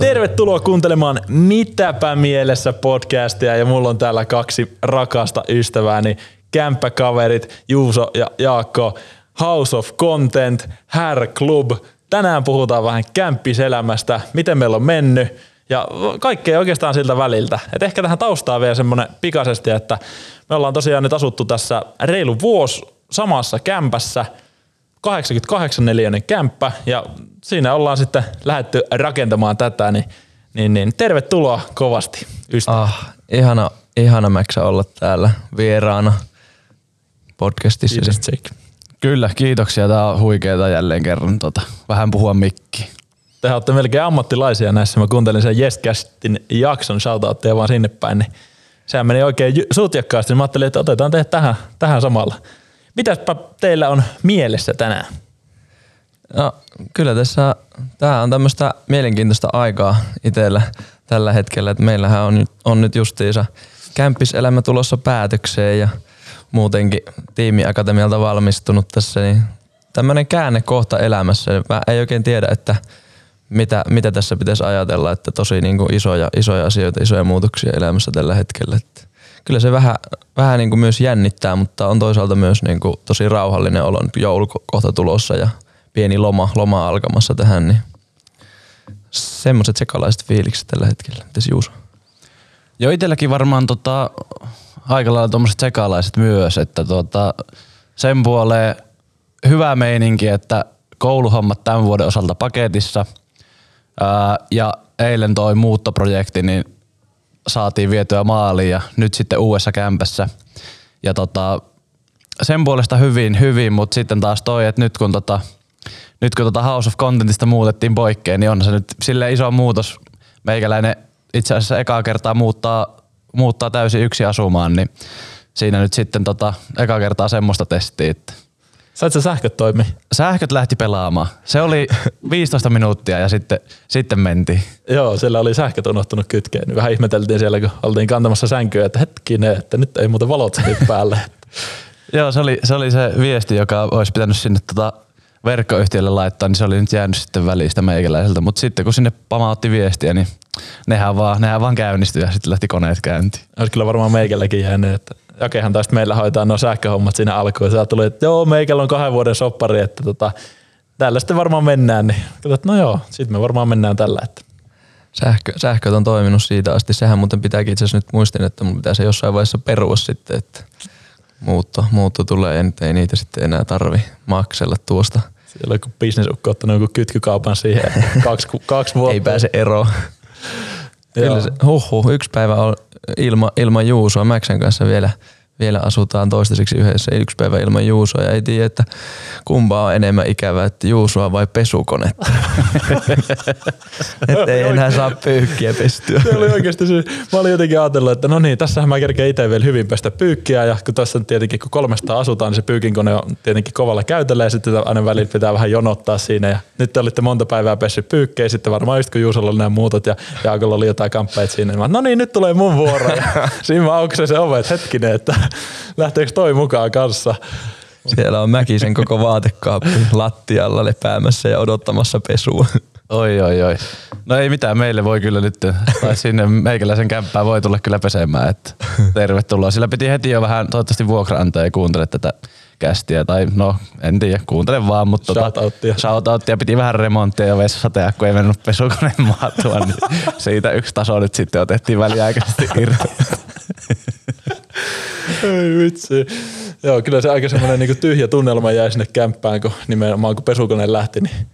Tervetuloa kuuntelemaan Mitäpä mielessä podcastia ja mulla on täällä kaksi rakasta ystävääni, kämppäkaverit Juuso ja Jaakko, House of Content, Hair Club. Tänään puhutaan vähän kämppiselämästä, miten meillä on mennyt ja kaikkea oikeastaan siltä väliltä. Et ehkä tähän taustaa vielä semmonen pikaisesti, että me ollaan tosiaan nyt asuttu tässä reilu vuosi samassa kämpässä – 88 neliöinen kämppä ja siinä ollaan sitten lähdetty rakentamaan tätä, niin, niin, niin tervetuloa kovasti ystävä. Ah, ihana, ihana Mäksä olla täällä vieraana podcastissa. Kiitos. Kyllä, kiitoksia. Tämä on huikeeta jälleen kerran tota, vähän puhua mikki. Te olette melkein ammattilaisia näissä. Mä kuuntelin sen Yescastin jakson, shoutoutteja vaan sinne päin, niin sehän meni oikein sutjakkaasti. Mä ajattelin, että otetaan tehdä tähän, tähän samalla. Mitäspä teillä on mielessä tänään? No, kyllä tässä, tämä on tämmöistä mielenkiintoista aikaa itsellä tällä hetkellä, että meillähän on, on nyt justiinsa kämppiselämä tulossa päätökseen ja muutenkin tiimiakatemialta valmistunut tässä, niin tämmöinen käännekohta elämässä. Mä ei oikein tiedä, että mitä, mitä tässä pitäisi ajatella, että tosi niin kuin isoja, isoja asioita, isoja muutoksia elämässä tällä hetkellä. Että kyllä se vähän, vähän niin kuin myös jännittää, mutta on toisaalta myös niin kuin tosi rauhallinen olo. Nyt joulu kohta tulossa ja pieni loma, loma alkamassa tähän, niin semmoiset sekalaiset fiilikset tällä hetkellä. Mites Juuso? Joo, itselläkin varmaan tota, aika lailla tuommoiset sekalaiset myös, että tota, sen puoleen hyvä meininki, että kouluhommat tämän vuoden osalta paketissa ää, ja eilen toi muuttoprojekti, niin saatiin vietyä maaliin ja nyt sitten uudessa kämpässä. Ja tota, sen puolesta hyvin, hyvin, mutta sitten taas toi, että nyt kun, tota, nyt kun tota House of Contentista muutettiin poikkeen, niin on se nyt sille iso muutos. Meikäläinen itse asiassa ekaa kertaa muuttaa, muuttaa täysin yksi asumaan, niin siinä nyt sitten tota, eka kertaa semmoista testiä, että Sait sä sähköt toimi? Sähköt lähti pelaamaan. Se oli 15 minuuttia ja sitten, sitten mentiin. Joo, siellä oli sähköt unohtunut kytkeen. Vähän ihmeteltiin siellä, kun oltiin kantamassa sänkyä, että hetkinen, että nyt ei muuten valot päälle. Joo, se oli, se oli se viesti, joka olisi pitänyt sinne tota verkkoyhtiölle laittaa, niin se oli nyt jäänyt sitten välistä meikäläiseltä. Mutta sitten kun sinne pamautti viestiä, niin nehän vaan, nehän vaan käynnistyi ja sitten lähti koneet käyntiin. Olisi kyllä varmaan meikälläkin jäänyt, että Jakehan taisi meillä hoitaa nuo sähköhommat siinä alkuun. Ja tuli, että joo, meikällä on kahden vuoden soppari, että tota, tällä sitten varmaan mennään. Niin katsot, no joo, sitten me varmaan mennään tällä. Että. Sähkö, sähköt on toiminut siitä asti. Sehän muuten pitääkin itse asiassa nyt muistin, että mun pitää se jossain vaiheessa perua sitten, että muutto, muutto tulee nyt ei niitä sitten enää tarvi maksella tuosta. Siellä on bisnesukko ottanut joku kytkykaupan siihen kaksi, kaksi vuotta. ei pääse eroon. Kyllä se, huhhuh, yksi päivä on ilma, ilman Juusoa Mäksän kanssa vielä, vielä asutaan toistaiseksi yhdessä yksi päivä ilman Juusoa. Ja ei tiedä, että kumpaa on enemmän ikävää, että Juusoa vai pesukonetta. että ei enää saa pyykkiä pestyä. Se oli oikeasti se, mä olin jotenkin ajatellut, että no niin, tässähän mä kerkeen itse vielä hyvin pestä pyykkiä. Ja kun tässä tietenkin kun kolmesta asutaan, niin se pyykinkone on tietenkin kovalla käytöllä. Ja sitten aina välillä pitää vähän jonottaa siinä. Ja nyt te olitte monta päivää pessy pyykkejä, sitten varmaan just kun Juusolla oli nämä muutot ja Jaakolla oli jotain kamppeita siinä, niin mä, no niin, nyt tulee mun vuoro. Ja siinä mä se ove, että hetkinen, että lähteekö toi mukaan kanssa. Siellä on Mäkisen koko vaatekaappi lattialla lepäämässä ja odottamassa pesua. Oi, oi, oi. No ei mitään, meille voi kyllä nyt, tai sinne meikäläisen kämppään voi tulla kyllä pesemään, että tervetuloa. Sillä piti heti jo vähän, toivottavasti vuokraantaja ei kuuntele tätä kästiä, tai no en tiedä, kuuntele vaan, mutta shoutouttia. Tota, shoutouttia piti vähän remonttia ja vessassa tehdä, kun ei mennyt pesukoneen maatua, niin siitä yksi taso nyt sitten otettiin väliaikaisesti irti. Ei vitsi. Joo, kyllä se aika semmoinen niinku tyhjä tunnelma jäi sinne kämppään, kun nimenomaan kun pesukone lähti. Niin.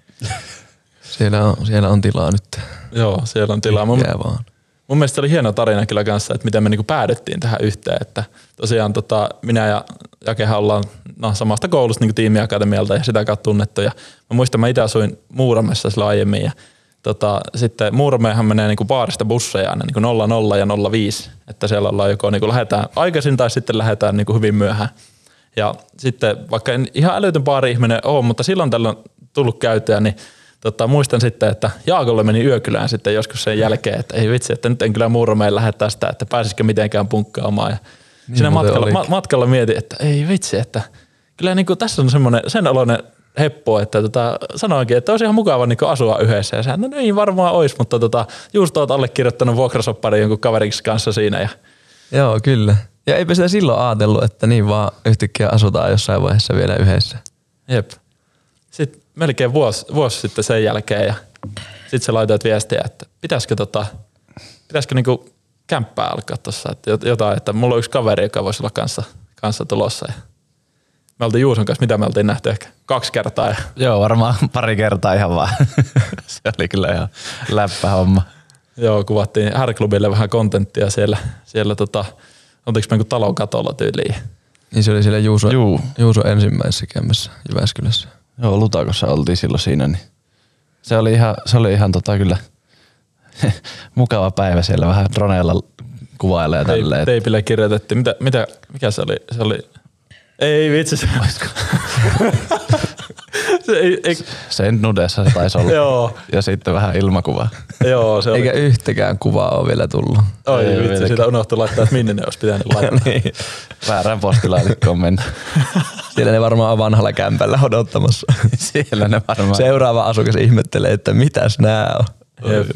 Siellä, on, siellä on tilaa nyt. Joo, siellä on tilaa. Mun, vaan. mun mielestä se oli hieno tarina kyllä kanssa, että miten me niinku päädyttiin tähän yhteen. Että tosiaan tota, minä ja Jakehan ollaan no, samasta koulusta niin tiimiakademialta ja sitä kautta tunnettu. Ja mä muistan, mä itse asuin Muuramessa sillä aiemmin ja tota, sitten Muurameenhan menee niinku baarista busseja aina niinku 00 ja 05, että siellä ollaan joko niinku lähdetään aikaisin tai sitten lähdetään niinku hyvin myöhään. Ja sitten vaikka en ihan älytön baari-ihminen ole, mutta silloin tällä on tullut käytyä, niin tota, muistan sitten, että Jaakolle meni yökylään sitten joskus sen jälkeen, että ei vitsi, että nyt en kyllä Muurameen lähettää sitä, että pääsisikö mitenkään punkkaamaan. Ja niin siinä matkalla, ma- matkalla mietin, että ei vitsi, että kyllä niin kuin tässä on semmoinen sen oloinen heppo, että tota, sanoinkin, että olisi ihan mukava niin asua yhdessä. Ja sehän, no niin varmaan olisi, mutta tota, just olet allekirjoittanut vuokrasoppari jonkun kaveriksi kanssa siinä. Ja... Joo, kyllä. Ja eipä sitä silloin ajatellut, että niin vaan yhtäkkiä asutaan jossain vaiheessa vielä yhdessä. Jep. Sitten melkein vuosi, vuosi sitten sen jälkeen ja sitten se laitoit viestiä, että pitäisikö, tota, pitäisikö niinku kämppää alkaa tuossa, että jotain, että mulla on yksi kaveri, joka voisi olla kanssa, kanssa tulossa. Ja me oltiin Juuson kanssa, mitä me oltiin nähty ehkä kaksi kertaa. Ja... Joo, varmaan pari kertaa ihan vaan. se oli kyllä ihan läppä homma. Joo, kuvattiin R-klubille vähän kontenttia siellä, siellä tota, oltiinko me talon katolla tyyliin. Niin se oli siellä Juuso, Juu. Juuso ensimmäisessä kämmässä Jyväskylässä. Joo, Lutakossa oltiin silloin siinä, niin se oli ihan, se oli ihan tota kyllä mukava päivä siellä vähän droneella kuvailee ja tälleen. Teipillä kirjoitettiin. Mitä, mitä, mikä se oli? Se oli ei vitsi se se, ei, ei. Sen nudessa se taisi olla. Joo. Ja sitten vähän ilmakuvaa. Joo, se Eikä oli. yhtäkään kuvaa ole vielä tullut. Oi ei, vitsi, sitä unohtui laittaa, että minne ne olisi pitänyt laittaa. niin. Väärän postilaatikkoon mennä. Siellä ne varmaan on vanhalla kämpällä odottamassa. Siellä ne varmaan. Seuraava asukas ihmettelee, että mitäs nää on. Jep.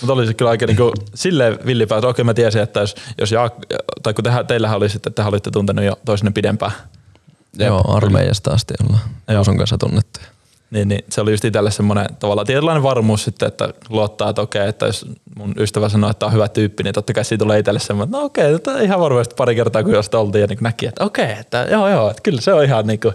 Mutta oli se kyllä aika niinku, silleen villipäätä. Okei mä tiesin, että jos, jos Jaak, tai kun tehdä, teillähän oli sitten, että te olitte tuntenut jo toisenne pidempään. Joo, armeijasta asti ollaan Juuson kanssa tunnettuja. Niin, niin, se oli just itselle semmoinen tavallaan tietynlainen varmuus sitten, että luottaa, että okei, että jos mun ystävä sanoo, että on hyvä tyyppi, niin totta kai siitä tulee itselle semmoinen, että no okei, että ihan varmasti pari kertaa kun josta oltiin ja niin näki, että okei, että joo joo, että kyllä se on ihan niin kuin,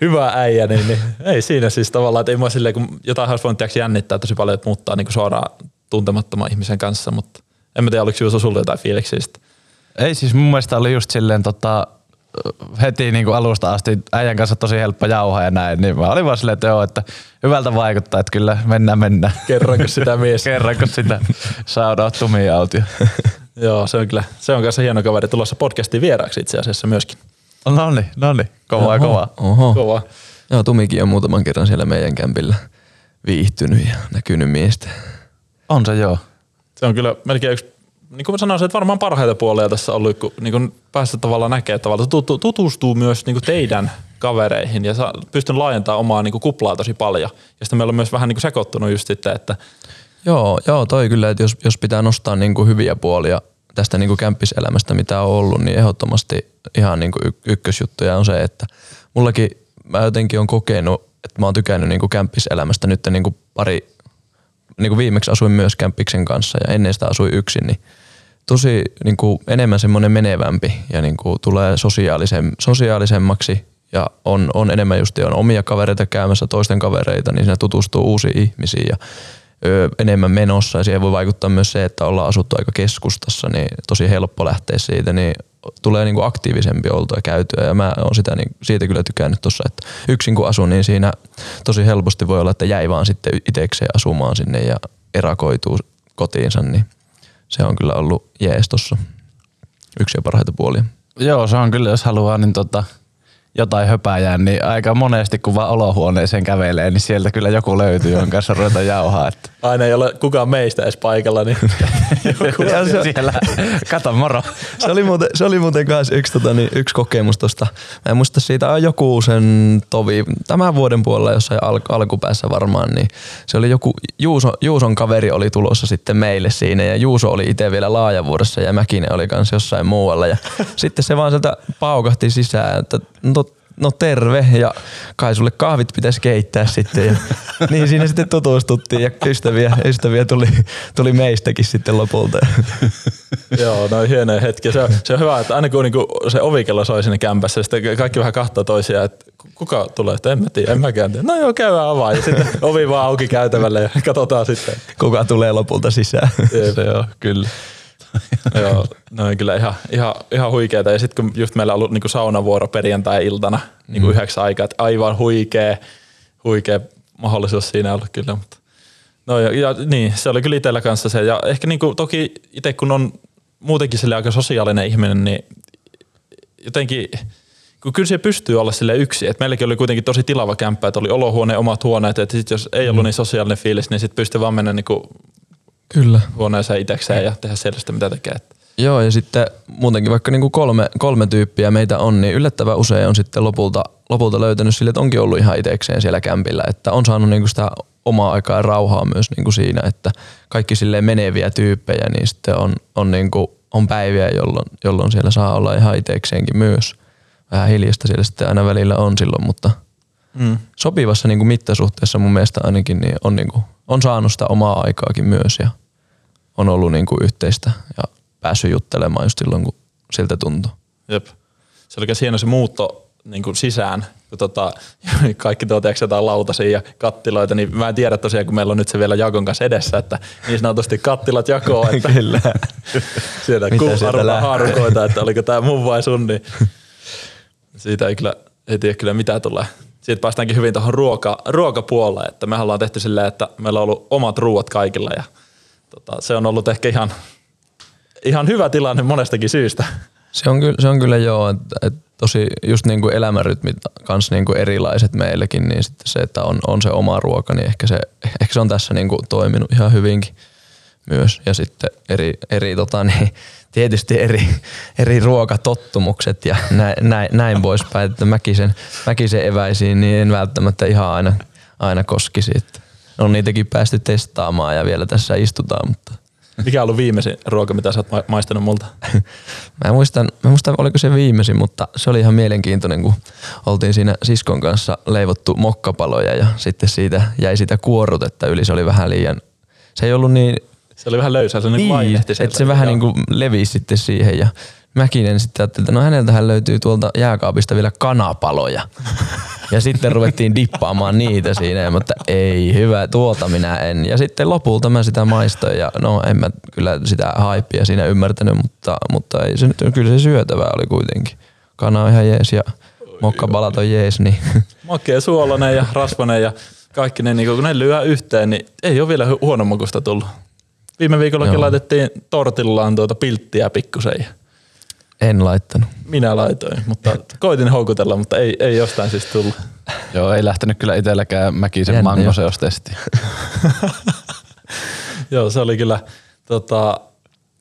hyvä äijä, niin, niin, ei siinä siis tavallaan, että ei mua silleen, kun jotain olisi voinut jännittää tosi paljon, että muuttaa niin suoraan tuntemattoman ihmisen kanssa, mutta en mä tiedä, oliko Juuso sulle jotain fiiliksiä Ei siis mun mielestä oli just silleen tota, heti niin kuin alusta asti äijän kanssa tosi helppo jauhaa ja näin, niin mä olin vaan silleen, että joo, että hyvältä vaikuttaa, että kyllä mennään, mennään. Kerranko sitä mies? Kerranko sitä saadaan tumia autio. joo, se on kyllä, se on kanssa hieno kaveri tulossa podcastiin vieraaksi itse asiassa myöskin. No niin, no niin, kovaa, oho, kovaa. Oho. Kova. Joo, Tumikin on muutaman kerran siellä meidän kämpillä viihtynyt ja näkynyt miestä. On se joo. Se on kyllä melkein yksi, niin kuin mä sanoisin, että varmaan parhaita puolia tässä on ollut, kun niin kuin päästä tavallaan näkee, että tavallaan tutustuu myös niin kuin teidän kavereihin ja pystyn laajentamaan omaa niin kuin kuplaa tosi paljon. Ja sitten meillä on myös vähän niin kuin sekoittunut just sitten, että Joo, joo, toi kyllä, että jos, jos pitää nostaa niin kuin hyviä puolia tästä niin kämppiselämästä, mitä on ollut, niin ehdottomasti ihan niin kuin ykkösjuttuja on se, että mullakin mä jotenkin on kokenut, että mä oon tykännyt niin kuin kämppiselämästä nyt niin kuin pari, niin kuin viimeksi asuin myös kämppiksen kanssa ja ennen sitä asuin yksin, niin tosi niin kuin enemmän semmoinen menevämpi ja niin kuin tulee sosiaalisen, sosiaalisemmaksi ja on, on enemmän just on omia kavereita käymässä, toisten kavereita, niin siinä tutustuu uusiin ihmisiin ja ö, enemmän menossa. Ja siihen voi vaikuttaa myös se, että ollaan asuttu aika keskustassa, niin tosi helppo lähteä siitä, niin tulee niinku aktiivisempi oltua ja käytyä. Ja mä oon sitä, niin, siitä kyllä tykännyt tuossa, että yksin kun asun, niin siinä tosi helposti voi olla, että jäi vaan sitten itsekseen asumaan sinne ja erakoituu kotiinsa, niin se on kyllä ollut jees tuossa yksi ja parhaita puolia. Joo, se on kyllä, jos haluaa, niin tota, jotain höpäjää, niin aika monesti kun vaan olohuoneeseen kävelee, niin sieltä kyllä joku löytyy, jonka kanssa ruveta jauhaa. Että. Aina ei ole kukaan meistä edes paikalla, niin joku se, siellä. Kato moro. Se oli muuten, se oli muuten kanssa yksi, tota, niin, yksi kokemus tosta. Mä en muista siitä on joku sen tovi, tämän vuoden puolella jossain al- alkupäässä varmaan, niin se oli joku, Juuso, Juuson kaveri oli tulossa sitten meille siinä ja Juuso oli itse vielä laajavuodessa ja Mäkinen oli kanssa jossain muualla ja sitten se vaan sieltä paukahti sisään, että no no terve ja kai sulle kahvit pitäisi keittää sitten. Ja, niin siinä sitten tutustuttiin ja ystäviä, ystäviä tuli, tuli meistäkin sitten lopulta. Joo, no hienoja hetki. Se on, se on hyvä, että aina kun niinku se ovikello soi sinne kämpässä, sitten kaikki vähän kahtoo toisiaan, että kuka tulee, että en mä tiedä, en mäkään tiedä. No joo, käydään avaa ja sitten ovi vaan auki käytävälle ja katsotaan sitten. Kuka tulee lopulta sisään. Joo, kyllä. Joo, no on kyllä ihan, ihan, ihan huikeeta. Ja sitten kun just meillä on ollut niinku saunavuoro perjantai-iltana niinku mm. yhdeksän aikaa, että aivan huikea, huikea mahdollisuus siinä ollut kyllä. Mutta. No ja, ja, niin, se oli kyllä itsellä kanssa se. Ja ehkä niinku, toki itse kun on muutenkin sille aika sosiaalinen ihminen, niin jotenkin kun kyllä se pystyy olla sille yksi. Et meilläkin oli kuitenkin tosi tilava kämppä, että oli olohuone, omat huoneet, että sit jos ei ollut mm. niin sosiaalinen fiilis, niin sitten pystyy vaan mennä niinku Kyllä. huoneeseen itsekseen ja tehdä sellaista, mitä tekee. Joo, ja sitten muutenkin vaikka niin kuin kolme, kolme tyyppiä meitä on, niin yllättävän usein on sitten lopulta, lopulta löytänyt sille, että onkin ollut ihan itsekseen siellä kämpillä, että on saanut niinku sitä omaa aikaa ja rauhaa myös niinku siinä, että kaikki sille meneviä tyyppejä, niin sitten on, on, niinku, on päiviä, jolloin, jolloin siellä saa olla ihan itsekseenkin myös. Vähän hiljasta siellä sitten aina välillä on silloin, mutta mm. sopivassa niinku mittasuhteessa mun mielestä ainakin niin on, niinku, on saanut sitä omaa aikaakin myös ja on ollut niinku yhteistä ja päässyt juttelemaan just silloin, kun siltä tuntuu. Jep. Se oli hieno se muutto niin kuin sisään, kun tota, kaikki tuot jotain lautasia ja kattiloita, niin mä en tiedä tosiaan, kun meillä on nyt se vielä Jakon kanssa edessä, että niin sanotusti kattilat jakoo, että Kyllä. sieltä kuuharva haarukoita, että oliko tämä mun vai sun, niin siitä ei kyllä, ei tiedä kyllä mitä tulee. Siitä päästäänkin hyvin tuohon ruoka, ruokapuolelle, että me ollaan tehty silleen, että meillä on ollut omat ruuat kaikilla ja tota, se on ollut ehkä ihan, ihan hyvä tilanne monestakin syystä. Se on kyllä, se on kyllä joo, että, että tosi just niin kuin elämänrytmit kanssa niin kuin erilaiset meillekin, niin sitten se, että on, on se oma ruoka, niin ehkä se, ehkä se on tässä niin kuin toiminut ihan hyvinkin myös. Ja sitten eri, eri tota, niin, tietysti eri, eri ruokatottumukset ja näin, näin, näin poispäin, että mäkisen, mäkisen eväisiin niin en välttämättä ihan aina, aina koskisi. Että on niitäkin päästy testaamaan ja vielä tässä istutaan, mutta mikä on ollut viimeisin ruoka, mitä sä oot maistanut multa? mä muistan, mä muistan, oliko se viimeisin, mutta se oli ihan mielenkiintoinen, kun oltiin siinä siskon kanssa leivottu mokkapaloja ja sitten siitä jäi sitä kuorrutetta yli. Se oli vähän liian, se ei ollut niin... Se oli vähän löysä, se niin, niin että se vähän niin kuin levisi sitten siihen ja Mäkinen sitten ajatteli, että no häneltähän löytyy tuolta jääkaapista vielä kanapaloja. Ja sitten ruvettiin dippaamaan niitä siinä, mutta ei hyvä, tuota minä en. Ja sitten lopulta mä sitä maistoin ja no en mä kyllä sitä haippia siinä ymmärtänyt, mutta, mutta ei se nyt, kyllä se syötävää oli kuitenkin. Kana on ihan jees ja mokkapalat on jees. Niin. Makea suolainen ja rasvainen ja kaikki ne, niin kun ne lyö yhteen, niin ei ole vielä huonommakusta tullut. Viime viikollakin Joo. laitettiin tortillaan tuota pilttiä pikkusen en laittanut. Minä laitoin, mutta koitin houkutella, mutta ei, ei jostain siis tullut. Joo, ei lähtenyt kyllä itselläkään Mäkisen mangoseostesti. Joo, se oli kyllä tota,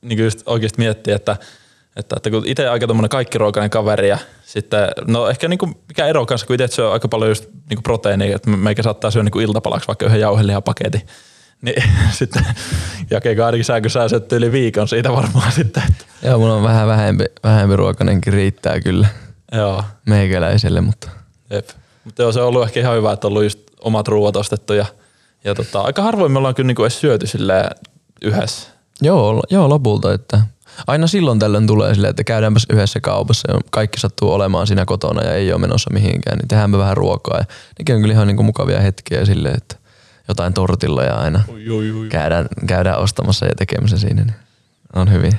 niin just oikeasti miettiä, että, että, että kun itse aika tommonen kaikkiruokainen kaveri ja sitten, no ehkä niinku, mikä ero kanssa, kun itse syö aika paljon just niinku proteiinia, että meikä saattaa syödä niinku iltapalaksi vaikka yhden jauhelihapaketin, niin sitten sä, kun sä yli viikon siitä varmaan sitten. Että. Joo, mulla on vähän vähempi, vähempi ruokainenkin riittää kyllä joo. meikäläiselle, mutta. Jep. Mutta joo, se on ollut ehkä ihan hyvä, että on ollut just omat ruuat ostettu ja, ja tota, aika harvoin me ollaan kyllä niinku edes syöty silleen yhdessä. Joo, joo, lopulta, että aina silloin tällöin tulee silleen, että käydäänpäs yhdessä kaupassa ja kaikki sattuu olemaan siinä kotona ja ei ole menossa mihinkään, niin tehdäänpä vähän ruokaa ja nekin on kyllä ihan niinku mukavia hetkiä silleen, että jotain tortilloja aina ui, ui, ui. Käydään, käydään ostamassa ja tekemässä siinä, niin on hyvin.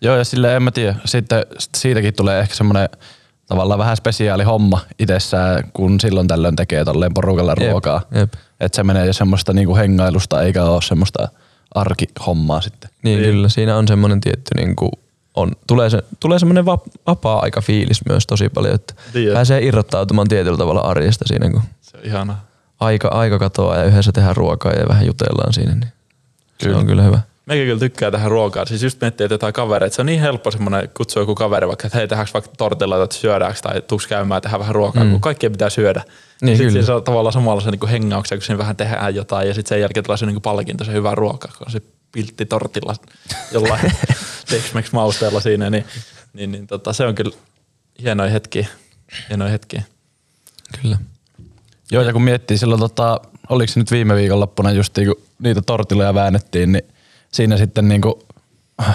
Joo ja sille en mä tiedä, sitten siitäkin tulee ehkä semmoinen tavallaan vähän spesiaali homma itsessään, kun silloin tällöin tekee tolleen porukalla ruokaa. Että se menee jo semmoista niinku hengailusta eikä ole semmoista arkihommaa sitten. Niin, niin. kyllä, siinä on semmoinen tietty niinku on, tulee, se, tulee semmoinen vapaa-aika fiilis myös tosi paljon, että Tiedä. pääsee irrottautumaan tietyllä tavalla arjesta siinä. Kun se on ihana aika, aika katoaa ja yhdessä tehdään ruokaa ja vähän jutellaan siinä, niin kyllä. se on kyllä hyvä. Mekin kyllä tykkää tähän ruokaa. Siis just miettii, että jotain kavereita. Se on niin helppo semmoinen kutsua joku kaveri vaikka, että hei, tehdäänkö vaikka tortilla, että syödäänkö tai tuks käymään tehdä vähän ruokaa, mm. kun kaikkien pitää syödä. Niin, sitten siinä on tavallaan samalla se niin hengauksia, kun siinä vähän tehdään jotain ja sitten sen jälkeen tulee se niin palkinto, se hyvä ruoka, kun on se piltti tortilla jollain tex mausteella siinä, niin, niin, niin tota, se on kyllä hienoja hetkiä. Hienoja hetkiä. Kyllä. Joo, ja kun miettii silloin, tota, oliko se nyt viime viikonloppuna just kun niitä tortiloja väännettiin, niin siinä sitten niinku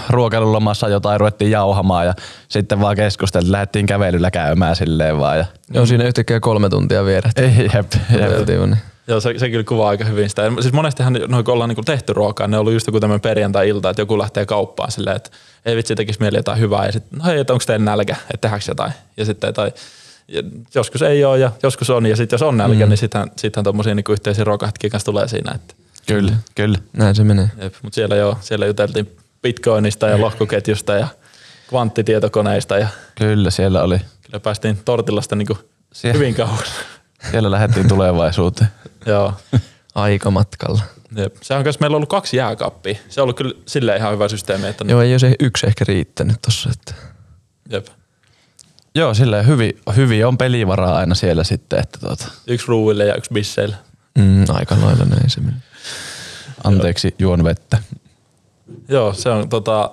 ruokailulomassa jotain ruvettiin jauhamaan ja sitten vaan keskusteltiin, lähdettiin kävelyllä käymään silleen vaan. Ja... Joo, siinä yhtäkkiä kolme tuntia vierähti. Ei, jep, jep. Niin. Joo, se, se kyllä kuvaa aika hyvin sitä. Siis monestihan no, kun ollaan niinku tehty ruokaa, ne on ollut just joku tämmöinen perjantai-ilta, että joku lähtee kauppaan silleen, että ei vitsi, tekisi mieli jotain hyvää. Ja sitten, no hei, että onko teidän nälkä, että tehdäänkö jotain. Ja sitten tai ja joskus ei ole ja joskus on ja sitten jos on nälkä, mm. niin sittenhän, sittenhän tuommoisia niin yhteisiä ruokahetkiä kanssa tulee siinä. Että. Kyllä, kyllä. Näin se menee. Mutta siellä jo, siellä juteltiin bitcoinista ja lohkoketjusta ja kvanttitietokoneista. Ja kyllä, siellä oli. Kyllä päästiin tortillasta niin Sie- hyvin kauas. Siellä lähdettiin tulevaisuuteen. Joo. Aikamatkalla. Jep. Se on myös meillä on ollut kaksi jääkaappia. Se on ollut kyllä silleen ihan hyvä systeemi. Että Joo, ei ole se yksi ehkä riittänyt tossa. Että... Jep. Joo, silleen hyvin, hyvin on pelivaraa aina siellä sitten. Että tuota. Yksi ruuille ja yksi bisseille. Mm, aika lailla näin se meni. Anteeksi, juon vettä. Joo, se on tota...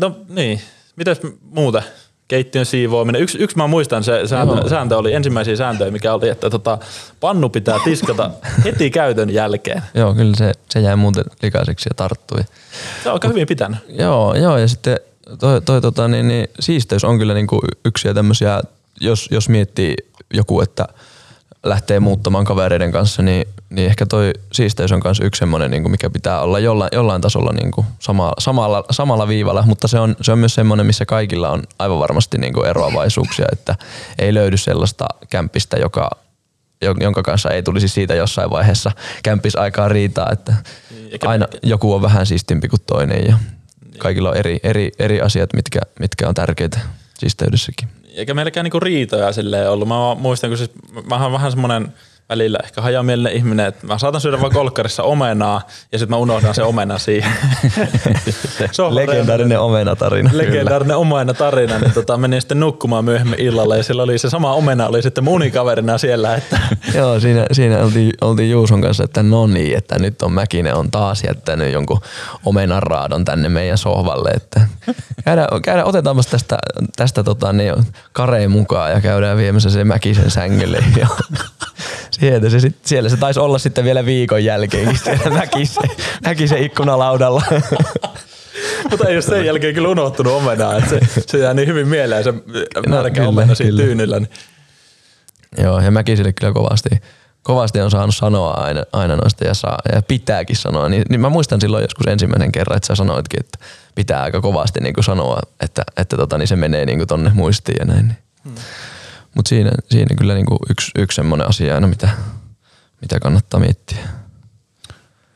No niin, mitäs muuten? Keittiön siivoaminen. Yksi, yksi mä muistan se sääntö, sääntö oli ensimmäisiä sääntöjä, mikä oli, että tota, pannu pitää tiskata heti käytön jälkeen. Joo, kyllä se, se jäi muuten likaiseksi ja tarttui. Se on aika hyvin pitänyt. Joo, joo ja sitten toi, toi tota, niin, niin, siisteys on kyllä niinku yksi ja tämmöisiä, jos, jos miettii joku, että lähtee muuttamaan kavereiden kanssa, niin, niin ehkä toi siisteys on myös yksi semmoinen, niin mikä pitää olla jollain, jollain tasolla niin kuin sama, samalla, samalla viivalla, mutta se on, se on myös semmoinen, missä kaikilla on aivan varmasti niin kuin eroavaisuuksia, että ei löydy sellaista kämpistä, joka jonka kanssa ei tulisi siitä jossain vaiheessa kämpisaikaa riitaa, että aina joku on vähän siistimpi kuin toinen ja kaikilla on eri, eri, eri asiat, mitkä, mitkä on tärkeitä siisteydessäkin eikä meilläkään niinku riitoja silleen ollut. Mä muistan, kun siis mä vähän semmonen välillä ehkä hajamielinen ihminen, että mä saatan syödä vaan kolkkarissa omenaa ja sitten mä unohdan se omena siihen. se on Legendaarinen omena-tarina. Legendaarinen omena-tarina, niin tota, menin sitten nukkumaan myöhemmin illalla ja sillä oli se sama omena oli sitten mun unikaverina siellä. Että Joo, siinä, siinä oltiin, oltiin Juuson kanssa, että no niin, että nyt on Mäkinen on taas jättänyt jonkun omenaraadon tänne meidän sohvalle, että käydään, käydään otetaanpas tästä, tästä tota, niin, kareen mukaan ja käydään viemässä se Mäkisen sängylle. Sieltä se sit, siellä se taisi olla sitten vielä viikon jälkeen, siellä näki se, näki se ikkunalaudalla. Mutta ei ole sen jälkeen kyllä unohtunut omenaa, että se, se jää niin hyvin mieleen se märkä no, omena siinä tyynyllä. Niin. Joo, ja Mäkiselle kyllä kovasti, kovasti on saanut sanoa aina, aina noista ja, saa, ja pitääkin sanoa. Niin, niin mä muistan silloin joskus ensimmäisen kerran, että sä sanoitkin, että pitää aika kovasti niin kuin sanoa, että, että tota, niin se menee niin kuin tonne muistiin ja näin. Niin. Hmm. Mutta siinä, siinä kyllä niinku yksi, yksi semmoinen asia aina, mitä, mitä kannattaa miettiä.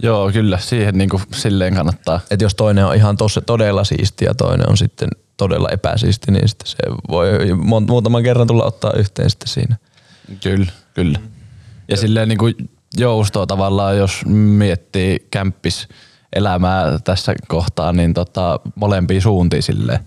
Joo, kyllä. Siihen niinku silleen kannattaa. Et jos toinen on ihan tossa, todella siisti ja toinen on sitten todella epäsiisti, niin sitten se voi muutaman kerran tulla ottaa yhteen sitten siinä. Kyllä, kyllä. Ja silleen niinku joustoa tavallaan, jos miettii kämppis elämää tässä kohtaa, niin tota, molempiin suuntiin silleen.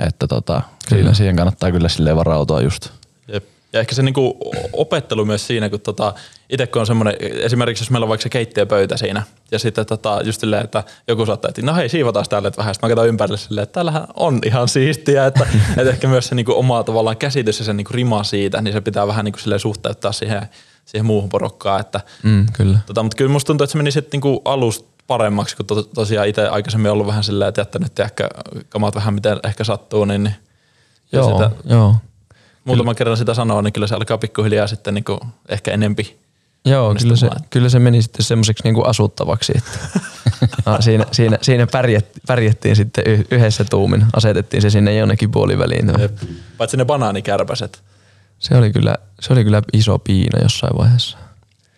Että tota, siinä, siihen kannattaa kyllä silleen varautua just. Jep. Ja ehkä se niinku opettelu myös siinä, kun tota, itse kun on semmoinen, esimerkiksi jos meillä on vaikka se keittiöpöytä siinä, ja sitten tota, just silleen, että joku saattaa, että no hei, siivotaan tälle että vähän, sitten mä katson ympärille silleen, että täällähän on ihan siistiä, että, että ehkä myös se niinku oma tavallaan käsitys ja se niinku rima siitä, niin se pitää vähän niinku silleen suhteuttaa siihen, siihen muuhun porukkaan, että mm, kyllä. Tota, mutta kyllä musta tuntuu, että se meni sitten niinku alusta paremmaksi, kun to, tosiaan itse aikaisemmin ollut vähän silleen, että jättänyt ehkä kamat vähän miten ehkä sattuu, niin, niin joo, sitä, joo muutaman kerran sitä sanoo, niin kyllä se alkaa pikkuhiljaa sitten niin kuin ehkä enempi. Joo, kyllä se, kyllä se meni sitten semmoiseksi niin asuttavaksi. Että siinä, siinä, siinä pärjät, pärjättiin sitten yhdessä tuumin, asetettiin se sinne jonnekin puoliväliin. Jep. Paitsi ne banaanikärpäset. Se oli, kyllä, se oli kyllä iso piina jossain vaiheessa.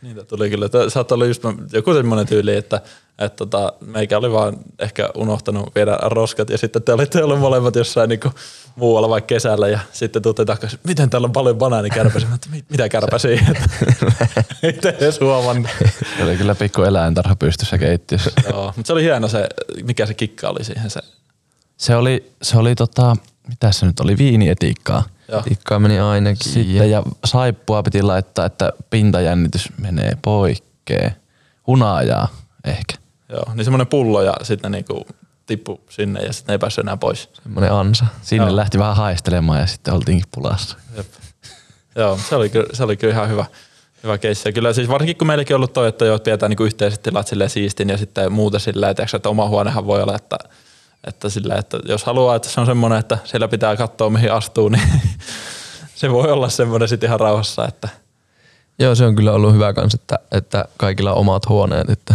Niitä tuli kyllä. Saattaa olla just joku semmoinen tyyli, että että tota, meikä oli vaan ehkä unohtanut viedä roskat ja sitten te olitte olleet molemmat jossain niinku muualla vaikka kesällä ja sitten tuutte takaisin, miten täällä on paljon banaanikärpäsiä. Mä mitä kärpäsiä? Itse edes huomannut. Se oli kyllä pikku eläintarha pystyssä keittiössä. Joo, mutta se oli hieno se, mikä se kikka oli siihen. Se, se oli, se oli tota, mitä se nyt oli, viinietiikkaa. Etiikkaa meni ainakin. Sitten ja saippua piti laittaa, että pintajännitys menee poikkeen. Hunajaa ehkä. Joo, niin semmoinen pullo ja sitten niinku tippu sinne ja sitten ei päässyt enää pois. Semmoinen ansa. Sinne Joo. lähti vähän haistelemaan ja sitten oltiinkin pulassa. Jep. Joo, se oli, kyllä, se oli kyllä ihan hyvä, hyvä keissi. Ja kyllä siis varsinkin kun meilläkin on ollut toi, että jo pidetään niinku yhteiset tilat silleen siistin ja sitten muuta silleen, että, että oma huonehan voi olla, että, että, sillä, että jos haluaa, että se on semmoinen, että siellä pitää katsoa mihin astuu, niin se voi olla semmoinen sitten ihan rauhassa, että Joo, se on kyllä ollut hyvä kans, että, että kaikilla on omat huoneet, että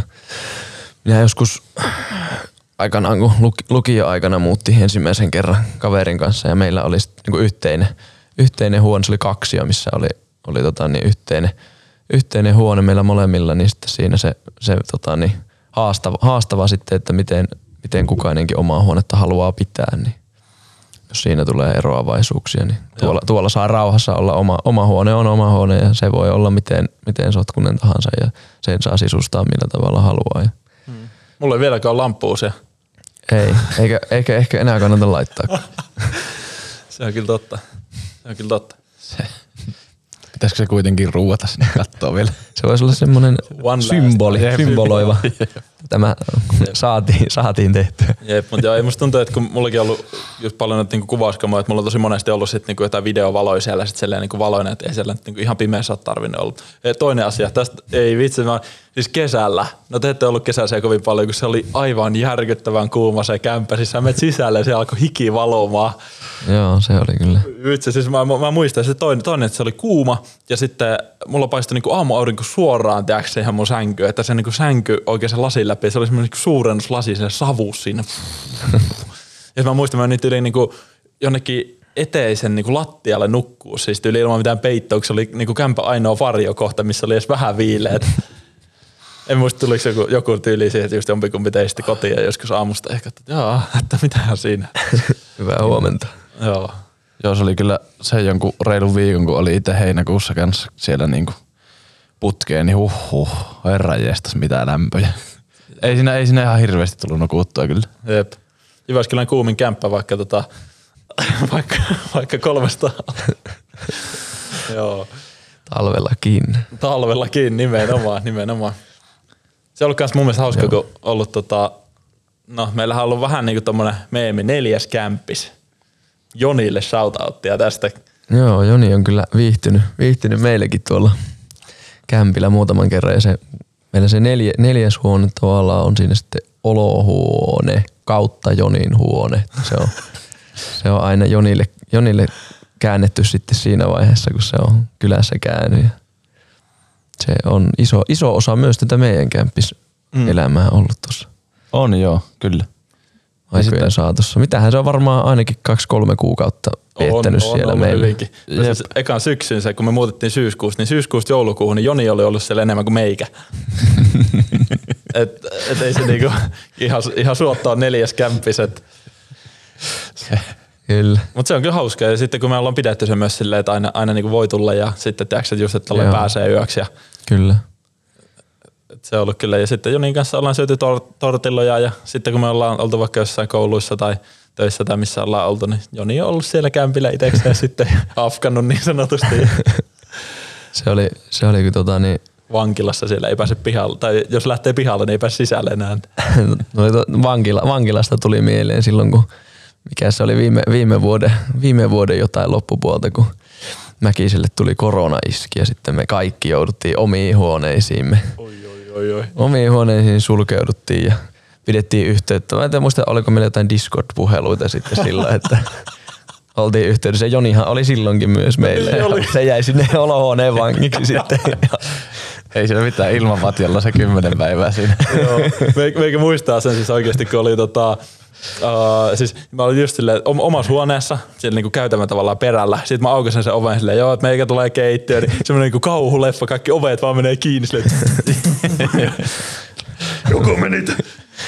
minä joskus aikanaan, kun lukio-aikana muutti ensimmäisen kerran kaverin kanssa ja meillä oli niin yhteinen, yhteinen huone, se oli kaksio, missä oli, oli tota, niin yhteinen, yhteinen huone meillä molemmilla, niin sitten siinä se, se tota, niin haastava, haastava sitten, että miten, miten kukainenkin omaa huonetta haluaa pitää, niin jos siinä tulee eroavaisuuksia, niin tuolla, tuolla saa rauhassa olla oma, oma huone on oma huone ja se voi olla miten, miten sotkunen tahansa ja sen saa sisustaa millä tavalla haluaa. Ja Mulla ei vieläkään ole lamppuusia. Ei, eikä, eikä ehkä enää kannata laittaa. Se on kyllä totta. Se on kyllä totta. Se, pitäisikö se kuitenkin ruuata sinne kattoon vielä? Se voisi olla semmoinen symboli, symboloiva. Tämä saatiin, saatiin tehtyä. Jep, mutta joo, ei musta tuntuu, että kun mullakin on ollut just paljon näitä niinku kuvauskamoja, että mulla on tosi monesti ollut sit niinku jotain videovaloja siellä sit silleen niinku valoina, että ei siellä niinku ihan pimeässä ole tarvinnut olla. Toinen asia, tästä ei vitsi, mä, siis kesällä, no te ette ollut kesässä kovin paljon, kun se oli aivan järkyttävän kuuma se kämppä, siis sä menet sisälle ja se alkoi hiki valomaan. Joo, se oli kyllä. Vitsi, siis mä, mä, muistan se toinen, toinen, että se oli kuuma ja sitten mulla paistoi niinku aamuaurinko suoraan, tiedätkö, siihen mun sänkyyn, että se niinku sänky oikein se lasin läpi, se oli semmoinen niinku suurennuslasi, se savuus siinä. ja mä muistan, mä nyt yli niinku jonnekin eteisen niinku lattialle nukkuu, siis tyyli ilman mitään peittoa, se oli niinku kämpä ainoa varjokohta, missä oli edes vähän viileet. En muista, tuliko joku, joku tyyli siihen, että just jompikumpi teisti kotiin ja joskus aamusta ehkä, että joo, että mitähän siinä. Hyvää huomenta. joo. Joo, se oli kyllä se jonkun reilun viikon, kun oli itse heinäkuussa kanssa siellä niinku putkeen, niin huh huh, herran jestas, mitä lämpöjä. Ei siinä, ei siinä ihan hirveästi tullut nukuttua kyllä. Jep. Jyväskylän kuumin kämppä vaikka, tota, vaikka, vaikka 300. Joo. Talvellakin. Talvellakin nimenomaan, nimenomaan. Se on ollut myös mun mielestä hauska, Joo. kun ollut tota, no meillähän on ollut vähän niin kuin tommonen meemi, neljäs kämppis. Jonille shoutouttia tästä. Joo, Joni on kyllä viihtynyt, viihtynyt meillekin tuolla kämpillä muutaman kerran. Ja se, meillä se neljä, neljäs huone tuolla on siinä sitten olohuone kautta Jonin huone. Se on, se on aina Jonille, Jonille käännetty sitten siinä vaiheessa, kun se on kylässä käynyt. Se on iso, iso osa myös tätä meidän kämppiselämää ollut tuossa On joo, kyllä. Aikojen saatossa. Mitähän se on varmaan ainakin kaksi-kolme kuukautta viettänyt on, on siellä ollut meillä. hyvinkin. Ja siis ekan syksyn se, kun me muutettiin syyskuussa, niin syyskuusta joulukuuhun, niin Joni oli ollut siellä enemmän kuin meikä. et, et ei se niinku ihan, ihan suottaa neljäs. Et. Kyllä. Mutta se on kyllä hauska ja sitten kun me ollaan pidetty se myös silleen, että aina, aina niinku voi tulla ja sitten tiedätkö, että just, että pääsee yöksi ja Kyllä. Et se on ollut kyllä. Ja sitten Jonin kanssa ollaan syöty tor- tortilloja ja sitten kun me ollaan oltu vaikka jossain kouluissa tai töissä tai missä ollaan oltu, niin Joni on ollut siellä kämpillä itsekseen sitten afkannut niin sanotusti Se oli, se oli tota niin, vankilassa siellä ei pääse pihalle. Tai jos lähtee pihalle, niin ei pääse sisälle enää. no, to, vankila, vankilasta tuli mieleen silloin, kun mikä se oli viime, viime, vuoden, viime vuoden jotain loppupuolta, kun Mäkiselle tuli korona iski ja sitten me kaikki jouduttiin omiin huoneisiimme. Oi, oi. Omiin huoneisiin sulkeuduttiin ja pidettiin yhteyttä. Mä en tiedä, muista, oliko meillä jotain Discord-puheluita sitten silloin, että oltiin yhteydessä. Ja Jonihan oli silloinkin myös meille. Niin oli. Se jäi sinne olohuoneen vangiksi sitten. Ei siinä mitään ilmanvatjalla se kymmenen päivää siinä. Joo. Me- Meikä muistaa sen siis oikeasti, kun oli tota, Uh, siis mä olin just silleen om- omassa huoneessa, siellä niinku käytävän tavallaan perällä. Sitten mä aukasin sen oven silleen, joo, että meikä tulee keittiöön. Niin semmoinen niinku kauhuleffa, kaikki ovet vaan menee kiinni silleen. Joku meni.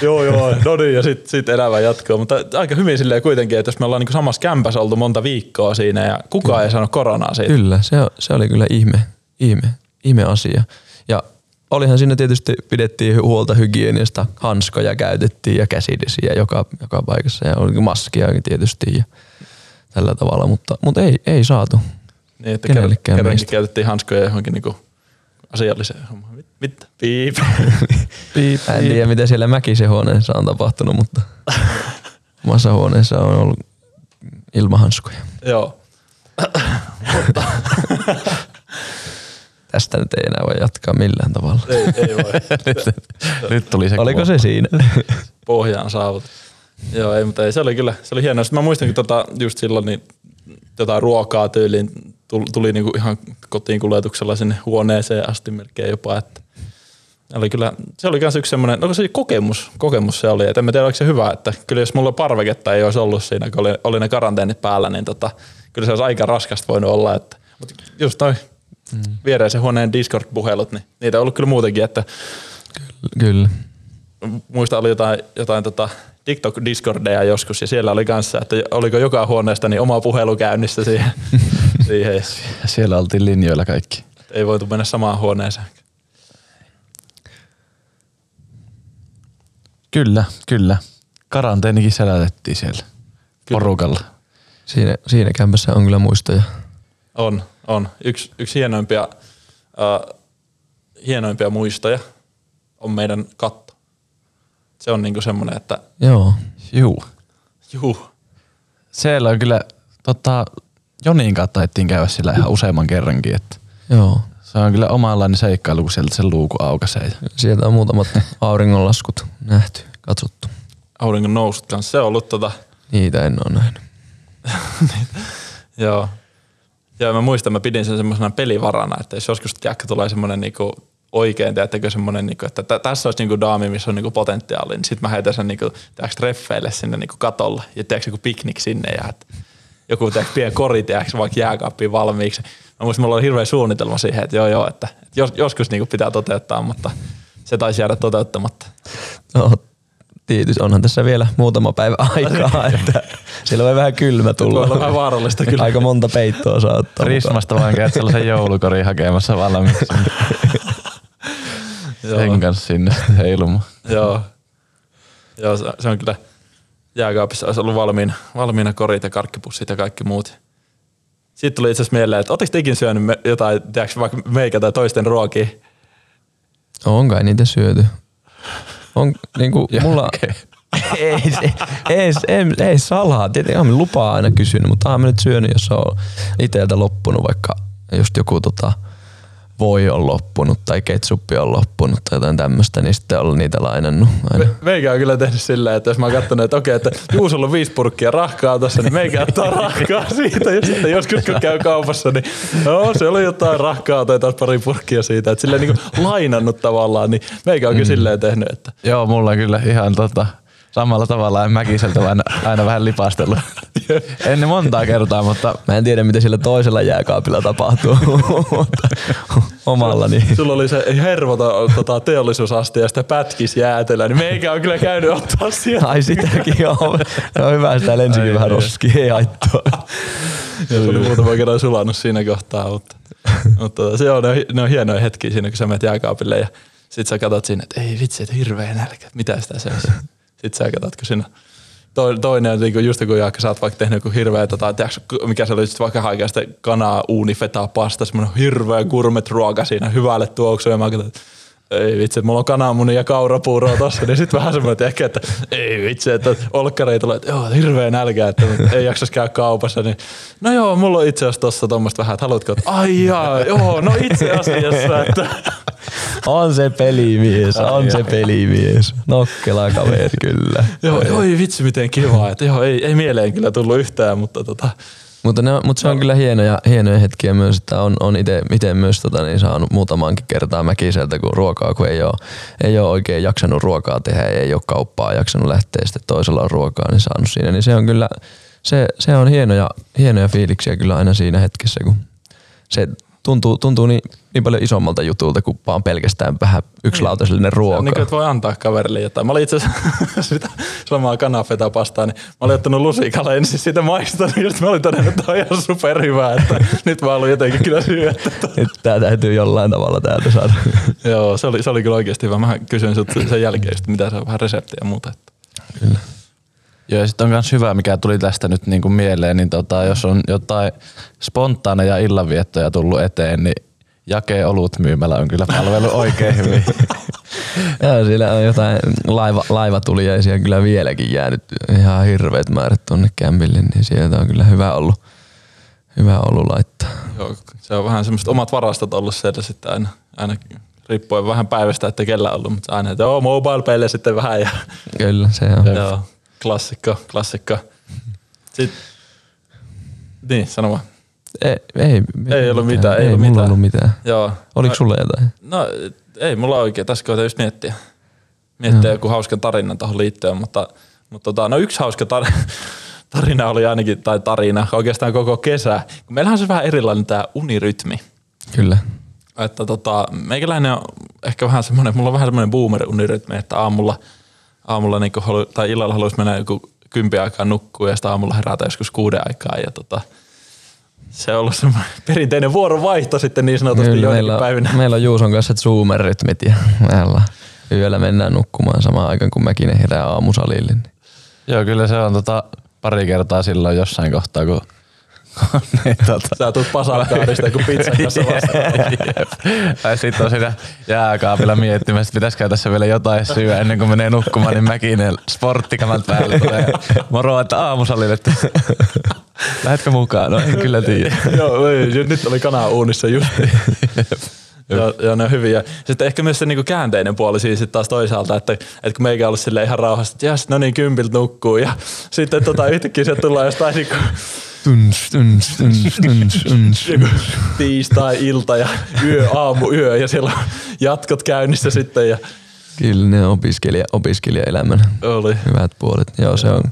joo, joo, no niin, ja sitten sit elämä jatkuu. Mutta aika hyvin silleen kuitenkin, että jos me ollaan niinku samassa kämpässä oltu monta viikkoa siinä ja kukaan ei saanut koronaa siitä. Kyllä, se, se oli kyllä ihme, ihme, ihme asia. Ja olihan siinä tietysti pidettiin huolta hygieniasta, hanskoja käytettiin ja käsidesiä joka, joka paikassa ja oli maskia tietysti ja tällä tavalla, mutta, mutta ei, ei saatu. Niin, että Kenellekään kerran, kerrankin meistä. käytettiin hanskoja johonkin niinku asialliseen hommaan. Mit- Mitä? Piip. Piip, en tiedä mitä siellä Mäkisen huoneessa on tapahtunut, mutta omassa huoneessa on ollut ilmahanskoja. Joo. Tästä nyt ei enää voi jatkaa millään tavalla. Ei, ei voi. Nyt tuli se Oliko kuva. se siinä? Pohjaan saavut. Joo, ei, mutta ei, se oli kyllä, se oli hienoa. Sitten mä muistan, kun tota, just silloin niin jotain ruokaa tyyliin tuli, tuli niinku ihan kotiin kuljetuksella sinne huoneeseen asti melkein jopa, että oli kyllä, se oli myös yksi semmoinen, no se oli kokemus, kokemus se oli, että en mä tiedä oliko se hyvä, että kyllä jos mulla parveketta ei olisi ollut siinä, kun oli, oli ne karanteenit päällä, niin tota, kyllä se olisi aika raskasta voinut olla, että, mutta just noin mm. viereisen huoneen Discord-puhelut, niin niitä on ollut kyllä muutenkin, että Kyllä. muista oli jotain, jotain tota TikTok-discordeja joskus ja siellä oli kanssa, että oliko joka huoneesta niin oma puhelu käynnissä siihen. siihen. ja Siellä oltiin linjoilla kaikki. Ei voitu mennä samaan huoneeseen. Kyllä, kyllä. Karanteenikin selätettiin siellä porukalla. Siinä, siinä kämpässä on kyllä muistoja. On, on. Yksi, yksi hienoimpia, uh, hienoimpia muistoja on meidän katto. Se on niinku semmoinen, että Joo. Juu. juu, Siellä on kyllä, tota, Jonin kanssa taittiin käydä sillä ihan useamman kerrankin, että Joo. se on kyllä omanlainen seikkailu, kun sieltä se luuku aukaisee. Sieltä on muutamat auringonlaskut nähty, katsottu. auringon nousut kanssa. Se on ollut tota, Niitä en ole nähnyt. joo. Joo, mä muistan, mä pidin sen semmoisena pelivarana, että jos joskus tiedätkö, tulee semmoinen niinku oikein, tiedättekö semmoinen, niinku, että tä- tässä olisi niinku daami, missä on niinku potentiaali, niin sit mä heitän sen niinku, treffeille sinne niinku katolle ja tiedätkö, joku piknik sinne ja että joku tiedätkö, pieni kori, tiedätkö, vaikka jääkaappiin valmiiksi. Mä muistan, mulla oli hirveä suunnitelma siihen, että joo joo, että, että jos, joskus niinku pitää toteuttaa, mutta se taisi jäädä toteuttamatta. No, tietysti onhan tässä vielä muutama päivä aikaa, että siellä voi vähän kylmä Voi tulla. vähän vaarallista kyllä. Aika monta peittoa saa ottaa. Rismasta vaan käyt sellaisen joulukorin hakemassa valmiiksi. Sen kanssa sinne heilumaan. Joo. Joo, se, on kyllä jääkaapissa olisi ollut valmiina, valmiina korit ja karkkipussit ja kaikki muut. Sitten tuli itse asiassa mieleen, että ootteko te ikin syönyt me, jotain, tiedätkö, vaikka meikä tai toisten ruokia? On kai niitä syöty. On niinku Joo, mulla... okei. ei, se- ei, ei, ei, salaa. Tietenkin olen lupaa aina kysynyt, mutta olen nyt syönyt, jos on iteltä loppunut vaikka just joku tota, voi on loppunut tai ketsuppi on loppunut tai jotain tämmöistä, niin sitten olen niitä lainannut aina. Me, meikä on kyllä tehnyt silleen, että jos mä oon katsonut, että okei, että Juusolla on viisi purkkia rahkaa tossa, niin meikä ottaa rahkaa siitä. Ja sitten joskus kun käy kaupassa, niin joo, se oli jotain rahkaa tai taas pari purkkia siitä. Että silleen niin kuin lainannut tavallaan, niin meikä on kyllä silleen tehnyt, että Joo, mulla on kyllä ihan tota, samalla tavalla en mäkiseltä aina, aina vähän lipastellut. Ennen montaa kertaa, mutta Mä en tiedä, mitä sillä toisella jääkaapilla tapahtuu, mutta omalla niin. Sulla oli se hervota tota, teollisuusaste ja sitä pätkis jäätelöä, niin meikä on kyllä käynyt ottaa sieltä. Ai sitäkin on. On hyvä, sitä lensikin vähän ai. roskiin, ei haittaa. Ja se oli muutama kerran sulannut siinä kohtaa, mutta, mutta se on, ne on, ne on hienoja hetkiä siinä, kun sä menet jääkaapille ja sit sä katsot siinä, että ei vitsi, että hirveä nälkä, mitä sitä se Sitten sä katsot, kun siinä to- toinen niin just kun Jaakka, sä oot vaikka tehnyt joku hirveä, tota, tiedätkö, mikä se oli vaikka aikaa sitten kanaa, uuni, feta, pasta, semmoinen hirveä gourmet ruoka siinä, hyvälle tuoksuun ja mä katson, että ei vitsi, mulla on kananmuni ja kaurapuuroa tossa, niin sitten vähän semmoinen, ehkä, että ei vitsi, että olkkareita tulee, että joo, hirveä nälkä, että ei jaksas käydä kaupassa, niin no joo, mulla on itse asiassa tossa tommoista vähän, että haluatko, että ai jaa, joo, no itse asiassa, että On se pelimies, on se pelimies. Nokkela kaveri kyllä. joo, joo, ei vitsi miten kiva, että joo, ei, ei mieleen kyllä tullut yhtään, mutta tota, Mutta, ne, mutta se on kyllä hienoja, hienoja hetkiä myös, että on, on itse myös tota, niin saanut muutamaankin kertaa mäkiseltä kun ruokaa, kun ei ole, ei ole oikein jaksanut ruokaa tehdä, ei ole kauppaa jaksanut lähteä sitten toisella on ruokaa, niin saanut siinä. Niin se on kyllä, se, se on hienoja, hienoja fiiliksiä kyllä aina siinä hetkessä, kun se tuntuu, tuntuu niin, niin paljon isommalta jutulta kuin vaan pelkästään vähän yksi lautasellinen Se on ruoka. niin kuin, että voi antaa kaverille jotain. Mä olin itse asiassa sitä samaa kanafeta pastaa, niin mä olin ottanut lusikalla ensin sitä maistanut, ja sitten mä olin todennut, että on ihan superhyvää, että nyt mä haluan jotenkin kyllä syödä. Että tää täytyy jollain tavalla täältä saada. Joo, se oli, se oli kyllä oikeasti hyvä. Mä kysyin sut sen jälkeen, mitä se on vähän reseptiä ja muuta. Että. Kyllä. Joo, ja sitten on myös hyvä, mikä tuli tästä nyt niin kuin mieleen, niin tota, jos on jotain spontaaneja illanviettoja tullut eteen, niin Jake olut myymällä on kyllä palvelu oikein hyvin. Joo, siellä on jotain laiva, laivatuliaisia kyllä vieläkin jäänyt ihan hirveät määrät tuonne kämpille, niin sieltä on kyllä hyvä ollut, hyvä ollut laittaa. Joo, se on vähän semmoista omat varastot ollut siellä sitten aina, aina riippuen vähän päivästä, että kellä on ollut, mutta aina, että joo, mobile sitten vähän ja Kyllä, se on. joo, klassikko, klassikko. Sitten, niin, sano vaan. Ei, ei, Ei ollut mitään, ei ei ollut mulla mitään. ollut mitään. Joo. Oliko sulla jotain? No ei mulla oikein, tässä koita just miettiä. Miettiä joku hauska tarina tuohon liittyen, mutta, mutta tota, no yksi hauska tar- tarina oli ainakin, tai tarina, oikeastaan koko kesä. Meillähän on se vähän erilainen tämä unirytmi. Kyllä. Että tota, meikäläinen on ehkä vähän semmoinen, mulla on vähän semmoinen boomer-unirytmi, että aamulla, aamulla niin halu, tai illalla haluaisi mennä joku kympi aikaa nukkuu ja sitten aamulla herätä joskus kuuden aikaa ja tota, se on ollut semmoinen perinteinen vuorovaihto sitten niin sanotusti Kyllä joidenkin meillä, päivinä. on, meillä on Juuson kanssa Zoomer-rytmit ja meillä yöllä mennään nukkumaan samaan aikaan, kun mäkin herää aamusalille. Niin. Joo, kyllä se on tota, pari kertaa silloin jossain kohtaa, kun niin, tota. Sä tulet pasakaarista kun pizzan kanssa vastaan. sitten on siinä jääkaapilla miettimässä, että pitäisikö tässä vielä jotain syödä ennen kuin menee nukkumaan, niin mäkin sporttikamat päälle tulee. Moro, että aamusalille, että lähdetkö mukaan? No en kyllä tiedä. Joo, nyt oli kanaa uunissa just. Joo, joo, ne on hyviä. Sitten ehkä myös se niinku käänteinen puoli siis taas toisaalta, että, että kun meikä on ollut ihan rauhassa, että jas, no niin, kympiltä nukkuu ja sitten tota, yhtäkkiä se tulee jostain niinku tuns, tuns, tuns, tuns, tuns. tiistai-ilta ja yö, aamu, yö ja siellä on jatkot käynnissä sitten. Ja... Kyllä ne opiskelija, opiskelijaelämän Oli. hyvät puolet. Joo, se on,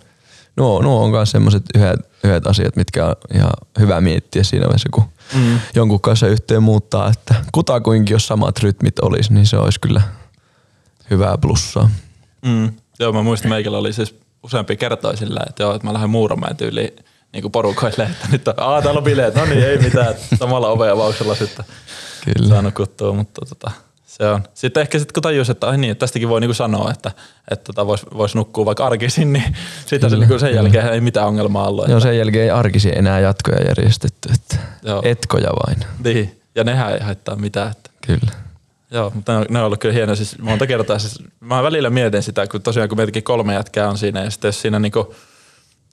nuo, nuo on myös semmoiset yhdet, yhdet asiat, mitkä on ihan hyvä miettiä siinä vaiheessa, kun mm. jonkun kanssa yhteen muuttaa, että kutakuinkin jos samat rytmit olisi, niin se olisi kyllä hyvää plussaa. Mm. Joo, mä muistan, meikällä oli siis useampi kertoja sillä, että joo, että mä lähden Muuramäen tyyliin niin porukoille, että nyt on, Aa, täällä on bileet, no niin, ei mitään, samalla ovea vauksella sitten Kyllä. saanut kuttua, mutta tota, se on. Sitten ehkä sitten kun tajus, että, ai niin, että tästäkin voi niinku sanoa, että, että tota voisi vois nukkua vaikka arkisin, niin sitten se, niinku sen jälkeen ei mitään ongelmaa ollut. Joo, sen jälkeen ei arkisi enää jatkoja järjestetty, että Joo. etkoja vain. Niin, ja nehän ei haittaa mitään. Että. Kyllä. Joo, mutta ne, ne on ollut kyllä hienoa. Siis monta kertaa, siis, mä välillä mietin sitä, kun tosiaan kun meitäkin kolme jätkää on siinä, ja sitten jos siinä niinku,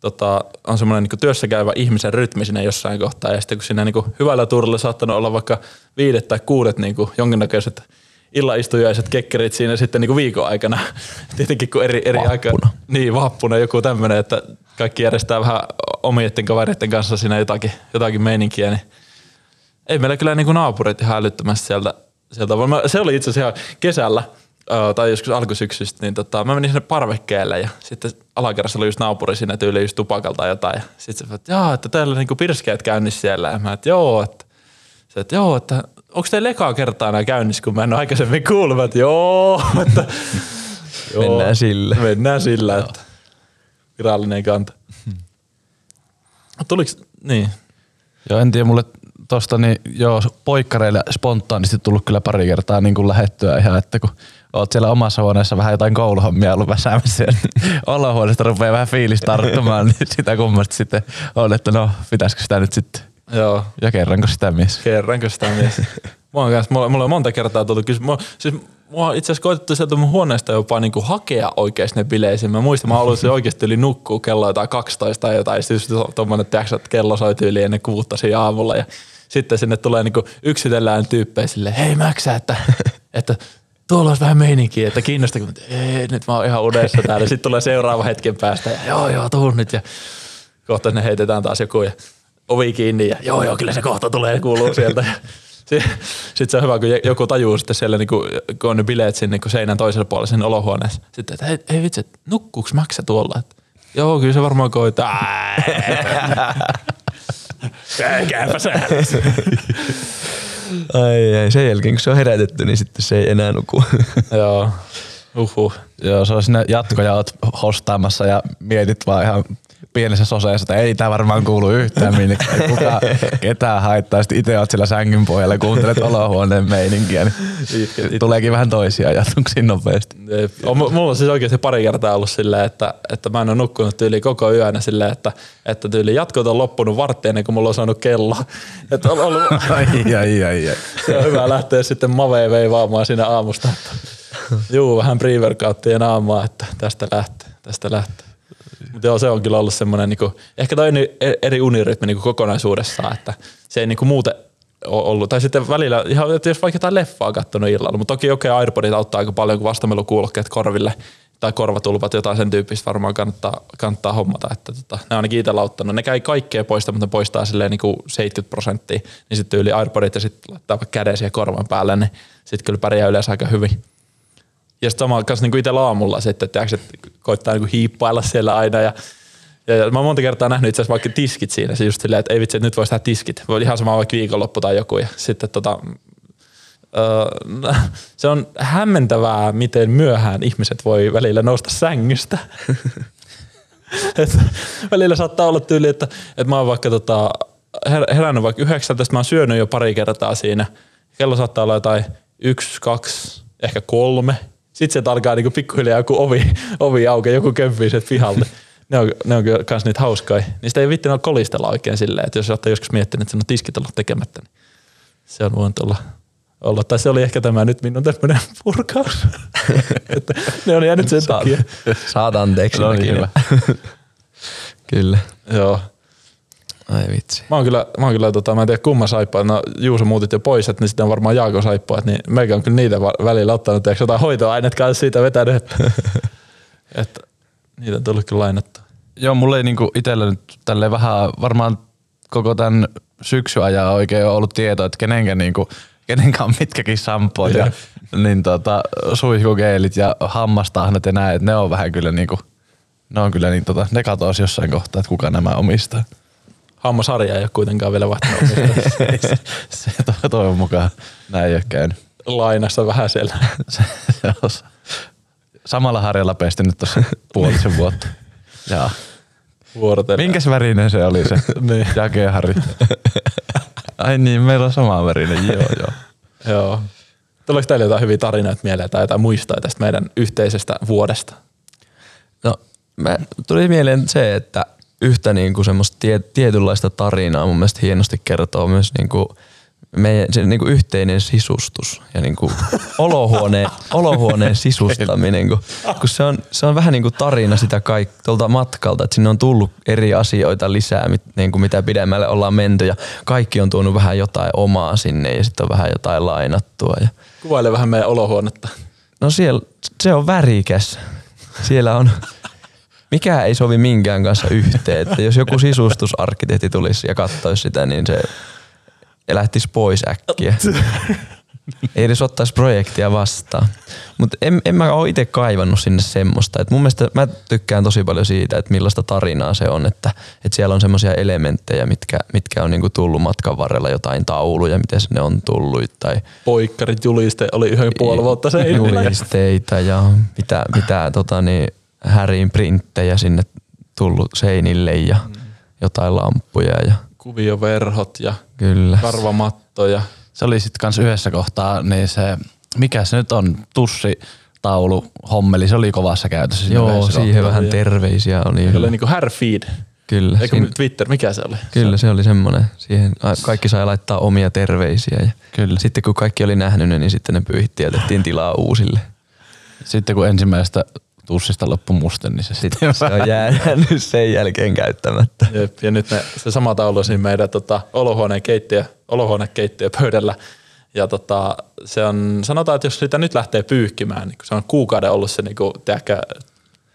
tota, on semmoinen niin työssä käyvä ihmisen rytmi sinne jossain kohtaa. Ja sitten kun siinä niin hyvällä tuurilla saattanut olla vaikka viidet tai kuudet niin jonkinnäköiset illaistujaiset kekkerit siinä sitten niin viikon aikana. Tietenkin kun eri, eri aika. Niin, vappuna joku tämmöinen, että kaikki järjestää vähän omien kavereiden kanssa siinä jotakin, jotakin meininkiä. Niin ei meillä kyllä niin naapurit ihan älyttömästi sieltä, sieltä. Se oli itse asiassa kesällä – tai joskus alkusyksystä, niin tota, mä menin sinne parvekkeelle ja sitten alakerrassa oli just naapuri siinä tyyli just tupakalta jotain. Ja sitten se, että joo, että teillä niinku pirskeet käynnissä siellä. Ja mä, että joo, että, se, että joo, että onko teillä ekaa kertaa enää käynnissä, kun mä en ole aikaisemmin kuullut, että joo, että joo, mennään sillä. Mennään sillä, että virallinen kanta. Tuliko, niin. Joo, en tiedä, mulle tosta niin joo, poikkareille spontaanisti tullut kyllä pari kertaa niin kuin lähettyä ihan, että kun oot siellä omassa huoneessa vähän jotain kouluhommia ollut väsäämässä olohuoneesta rupeaa vähän fiilis tarttumaan, niin sitä kummasti sitten on, että no pitäisikö sitä nyt sitten Joo. Ja kerranko sitä mies? Kerranko sitä mies? Mulla on, kanssa, mulla, mulla on monta kertaa tullut kysymys. Mulla, siis mua on itse asiassa koitettu sieltä mun huoneesta jopa niinku hakea oikeasti ne bileisiin. Mä muistan, mä haluaisin oikeasti yli nukkua kello jotain 12 tai jotain. Sitten just tommonen, että kello soi yli ennen kuutta siinä aamulla. Ja sitten sinne tulee niinku yksitellään tyyppejä sille, hei Mäksä, että, että tuolla olisi vähän meininkiä, että kiinnostaako, mutta ei, nyt mä oon ihan unessa täällä. Sitten tulee seuraava hetken päästä ja joo, joo, tuun nyt ja kohta ne heitetään taas joku ja ovi kiinni ja joo, joo, kyllä se kohta tulee kuuluu sieltä. Sitten se on hyvä, kun joku tajuu sitten siellä, niin kun, kun on ne bileet sinne kun seinän toisella puolella sen olohuoneessa. Sitten, että hei, hei vitsi, nukkuuks Mäksä tuolla? Että, joo, kyllä se varmaan koittaa. Käypä sä. Ai ai, sen jälkeen kun se on herätetty, niin sitten se ei enää nuku. Joo. Uhuh. Joo, se on sinne jatkoja oot hostaamassa ja mietit vaan ihan pienessä soseessa, että ei tämä varmaan kuulu yhtään minnekään. Kuka ketään haittaa. Sitten itse oot siellä sängyn pohjalla, kuuntelet olohuoneen meininkiä. Niin tuleekin vähän toisia ajatuksia nopeasti. On, mulla on siis oikeasti pari kertaa ollut silleen, että, että mä en ole nukkunut tyyli koko yönä silleen, että, että tyyli jatkot on loppunut varttiin ennen kuin mulla on saanut kello. Että on ollut... ai, ai, ai, ai. Se on hyvä lähteä sitten maveen veivaamaan siinä aamusta. Että, juu, vähän pre-workouttien aamaa, että tästä lähtee, tästä lähtee. Mutta joo, se on kyllä ollut semmoinen, niinku, ehkä toi eri unirytmi niinku kokonaisuudessaan, että se ei niinku muuten ole ollut. Tai sitten välillä, ihan, että jos vaikka jotain leffaa katsonut illalla, mutta toki okei, okay, AirPodit auttaa aika paljon, kun vastamelukuulokkeet korville tai korvatulpat, jotain sen tyyppistä varmaan kannattaa, kannattaa hommata. Että tota, ne on ainakin itsellä auttanut. Ne käy kaikkea poista, mutta ne poistaa silleen niin kuin 70 prosenttia. Niin sitten yli AirPodit ja sitten laittaa vaikka käden siihen korvan päälle, niin sitten kyllä pärjää yleensä aika hyvin. Ja sitten sama kanssa niin itsellä aamulla sitten, että, että koittaa niin hiippailla siellä aina ja ja, mä oon monta kertaa nähnyt itse asiassa vaikka tiskit siinä, se just silleen, että ei vitsi, että nyt voisi tehdä tiskit. Voi ihan sama vaikka viikonloppu tai joku. Ja sitten tota, öö, se on hämmentävää, miten myöhään ihmiset voi välillä nousta sängystä. Et välillä saattaa olla tyyli, että, että mä oon vaikka tota, herännyt vaikka 19, mä oon syönyt jo pari kertaa siinä. Kello saattaa olla jotain yksi, kaksi, ehkä kolme. Sitten se alkaa niinku pikkuhiljaa joku ovi, ovi auki, joku kömpii sieltä pihalle. ne on, ne on kyllä kans niitä hauskoja. Niistä ei vitti kolistella oikein silleen, että jos olette joskus miettinyt, että sen on tiskit ollut tekemättä, niin se on voinut olla, olla. Tai se oli ehkä tämä nyt minun tämmöinen purkaus. että ne on jäänyt sen Saat, takia. Saat anteeksi. No niin, hyvä. kyllä. Joo. Ai vitsi. Mä oon kyllä, mä oon kyllä tota, mä en tiedä kumman saippaa, no Juuso muutit jo pois, että niin sitten on varmaan Jaako saippaa, niin meikä on kyllä niitä välillä ottanut, eikö jotain hoitoaineet kanssa siitä vetänyt, että, että niitä on tullut kyllä lainattua. Joo, mulla ei niinku itsellä nyt tälleen vähän varmaan koko tämän syksy ajan oikein ole ollut tietoa, että kenenkä niinku, kenenkä on mitkäkin sampoja, ja, niin tota, suihkugeelit ja hammastahnat ja näin, että ne on vähän kyllä niinku, ne on kyllä niin tota, ne katosi jossain kohtaa, että kuka nämä omistaa. Hammasarja ei ole kuitenkaan vielä vaihtanut se, se toivon mukaan näin ei ole käynyt. Lainassa vähän siellä. se, se on, samalla harjalla pesti nyt tuossa puolisen vuotta. Jaa. Vuorotellen. Minkäs värinen se oli se niin. jakeharri? Ai niin, meillä on sama värinen, joo joo. joo. Tuleeko teille jotain hyviä tarinoita mieleen tai jotain muistoja tästä meidän yhteisestä vuodesta? No, mä tuli mieleen se, että yhtä niin kuin semmoista tie, tietynlaista tarinaa mun mielestä hienosti kertoo myös niin kuin meidän se niin kuin yhteinen sisustus ja niin kuin olohuoneen, olohuoneen sisustaminen, kun, kun se, on, se on vähän niin kuin tarina sitä kaik, tuolta matkalta, että sinne on tullut eri asioita lisää, mit, niin kuin mitä pidemmälle ollaan menty ja kaikki on tuonut vähän jotain omaa sinne ja sitten on vähän jotain lainattua. Ja. Kuvaile vähän meidän olohuonetta. No siellä, se on värikäs. Siellä on mikä ei sovi minkään kanssa yhteen. Että jos joku sisustusarkkitehti tulisi ja katsoisi sitä, niin se lähtisi pois äkkiä. Ei edes ottaisi projektia vastaan. Mutta en, en mä ole itse kaivannut sinne semmoista. Et mun mielestä mä tykkään tosi paljon siitä, että millaista tarinaa se on. Että, että siellä on semmoisia elementtejä, mitkä, mitkä on niinku tullut matkan varrella, jotain tauluja, miten ne on tullut. Tai Poikkarit juliste oli yhden puoli vuotta se Julisteita ja mitä, mitä tota niin, häriin printtejä sinne tullut seinille ja mm. jotain lampuja. Ja kuvioverhot ja Kyllä. karvamattoja. Se oli sitten kanssa yhdessä kohtaa, niin se, mikä se nyt on, tussi taulu hommeli, se oli kovassa käytössä. Joo, siihen vähän terveisiä oli. Se oli niinku Härfeed. Kyllä. Eikö siinä, Twitter, mikä se oli? Kyllä, se oli semmoinen. Siihen kaikki sai laittaa omia terveisiä. Ja kyllä. Sitten kun kaikki oli nähnyt ne, niin sitten ne pyyhitti ja tilaa uusille. Sitten kun ensimmäistä tussista loppu musten, niin se sitten se on jäänyt sen jälkeen käyttämättä. Jep, ja nyt ne, se sama taulu siinä meidän tota, olohuoneen keittiö, olohuonekeittiö pöydällä. Ja tota, se on, sanotaan, että jos sitä nyt lähtee pyyhkimään, niin kun se on kuukauden ollut se niin kuin, tiedäkö,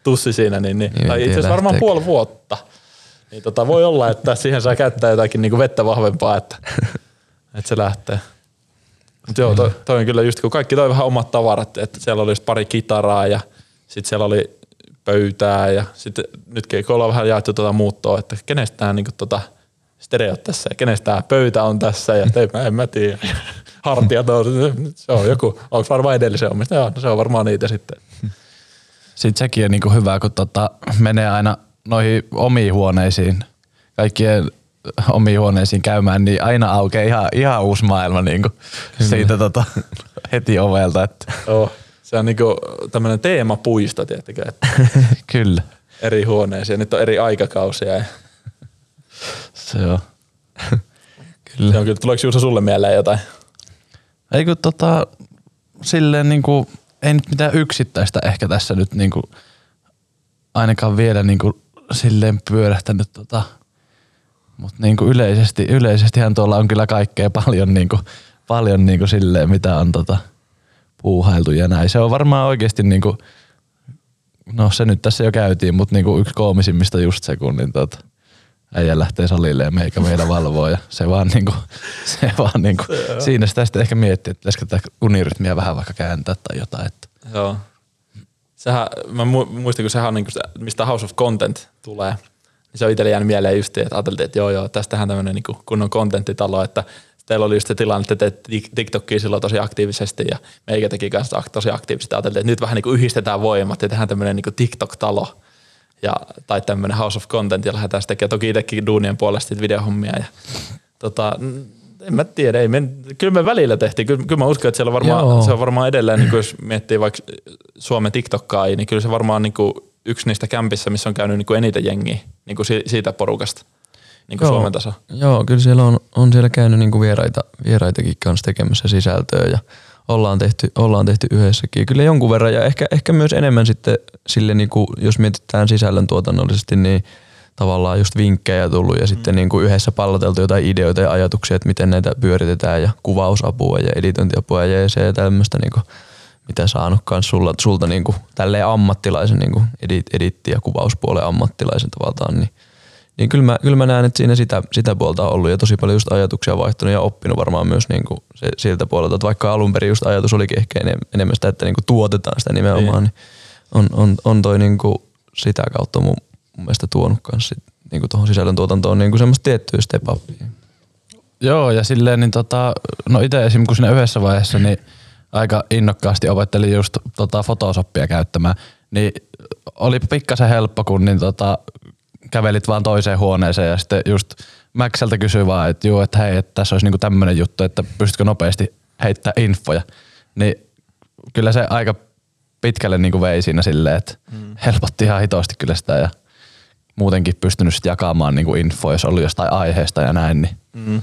tussi siinä, niin, niin, niin tai itse asiassa varmaan puoli vuotta. Niin tota, voi olla, että siihen saa käyttää jotakin niin kuin vettä vahvempaa, että, että se lähtee. Mutta joo, toi, toi, on kyllä just, kun kaikki toi vähän omat tavarat, että siellä olisi pari kitaraa ja – sitten siellä oli pöytää ja sitten nytkin kun ollaan vähän jaettu tuota muuttoa, että kenestä tämä niin tota, stereot tässä ja kenestä tämä pöytä on tässä ja ei, en mä tiedä. Hartiat on, se on joku, onko varmaan edellisen omista? Joo, no se on varmaan niitä sitten. Sitten sekin on niin hyvä, kun tota, menee aina noihin omiin huoneisiin, kaikkien omiin huoneisiin käymään, niin aina aukeaa ihan, ihan uusi maailma niin kuin siitä tota, heti ovelta. Että. Oh. Se on niinku tämmöinen teemapuisto, tiettikö? Että Kyllä. Eri huoneisiin. Nyt on eri aikakausia. Ja... Se on. kyllä. Se on kyllä. Tuleeko Juuso sulle mieleen jotain? Ei kun tota, silleen niinku, ei nyt mitään yksittäistä ehkä tässä nyt niinku, ainakaan vielä niinku silleen pyörähtänyt tota, mutta niinku yleisesti, yleisestihän tuolla on kyllä kaikkea paljon niinku, paljon niinku silleen, mitä on tota, puuhailtu ja näin. Se on varmaan oikeasti niinku, no se nyt tässä jo käytiin, mutta niinku yksi koomisimmista just se, kun niin tota, äijä lähtee salille ja meikä meillä valvoo ja se vaan niinku, se vaan niinku, siinä sitä sitten ehkä miettii, että pitäisikö tätä unirytmiä vähän vaikka kääntää tai jotain. Että. Joo. Sehän, mä muistin, kun sehän on niinku, mistä House of Content tulee, niin se on itselle jäänyt mieleen just, että ajateltiin, että joo joo, tästähän tämmöinen niinku kunnon kontenttitalo, että teillä oli just se tilanne, että teet TikTokia silloin tosi aktiivisesti ja meikä teki kanssa tosi aktiivisesti. Ajateltiin, että nyt vähän niin kuin yhdistetään voimat ja tehdään tämmöinen niin TikTok-talo ja, tai tämmöinen House of Content ja lähdetään sitten tekemään toki itsekin duunien puolesta videohommia. Ja, tota, en mä tiedä, ei me, kyllä me välillä tehtiin. Kyllä, kyllä mä uskon, että siellä varmaan, se on varmaan edelleen, niin kuin jos miettii vaikka Suomen TikTokkaa, niin kyllä se varmaan niin kuin yksi niistä kämpissä, missä on käynyt niin kuin eniten jengiä niin kuin siitä porukasta, niin kuin joo, Suomen taso. Joo, kyllä siellä on, on siellä käynyt niin kuin vieraita, vieraitakin kanssa tekemässä sisältöä ja ollaan tehty, ollaan tehty yhdessäkin. Kyllä jonkun verran ja ehkä, ehkä myös enemmän sitten sille, niin kuin, jos mietitään sisällön tuotannollisesti, niin tavallaan just vinkkejä tullut ja mm. sitten niin kuin yhdessä palloteltu jotain ideoita ja ajatuksia, että miten näitä pyöritetään ja kuvausapua ja editointiapua ja ja tämmöistä niin kuin, mitä saanut kans sulla, sulta niin kuin, tälleen ammattilaisen niin kuin edit, editti- ja kuvauspuolen ammattilaisen tavallaan, niin, niin kyllä, mä, kyllä mä näen, että siinä sitä, sitä puolta on ollut ja tosi paljon just ajatuksia vaihtunut ja oppinut varmaan myös niin kuin se, siltä puolelta, että vaikka alun perin just ajatus olikin ehkä enemmän sitä, että niin kuin tuotetaan sitä nimenomaan, niin, niin on, on, on toi niin kuin sitä kautta mun, mun mielestä tuonut kanssa niin kuin tuohon sisällöntuotantoon niin kuin semmoista tiettyä step upia. Joo, ja silleen, niin tota, no itse esimerkiksi kun siinä yhdessä vaiheessa, niin aika innokkaasti opettelin just tota Photoshopia käyttämään, niin oli pikkasen helppo, kun niin tota, kävelit vaan toiseen huoneeseen ja sitten just Maxelta kysyi vaan, että juu, että hei, että tässä olisi niinku tämmöinen juttu, että pystytkö nopeasti heittää infoja. Niin kyllä se aika pitkälle niinku vei siinä silleen, että mm. helpotti ihan hitosti kyllä sitä ja muutenkin pystynyt sitten jakamaan niinku infoa, jos oli jostain aiheesta ja näin. Niin. Mm.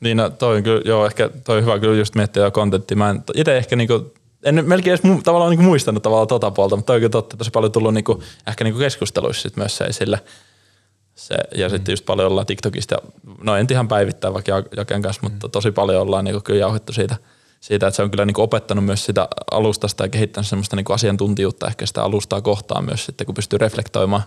Niin no, toi on kyllä, joo, ehkä toi on hyvä kyllä just miettiä kontenttia. Mä en itse ehkä niinku, en melkein edes mu, tavallaan niinku muistanut tavallaan tota puolta, mutta toi on kyllä totta, tosi paljon tullut niinku, ehkä niinku keskusteluissa sit myös se esille. Se, ja mm. sitten just paljon ollaan TikTokista, no en ihan päivittää vaikka Jaken kanssa, mutta tosi paljon ollaan niinku kyllä jauhettu siitä, siitä, että se on kyllä niinku opettanut myös sitä alustasta ja kehittänyt semmoista niinku asiantuntijuutta ehkä sitä alustaa kohtaan myös sitten, kun pystyy reflektoimaan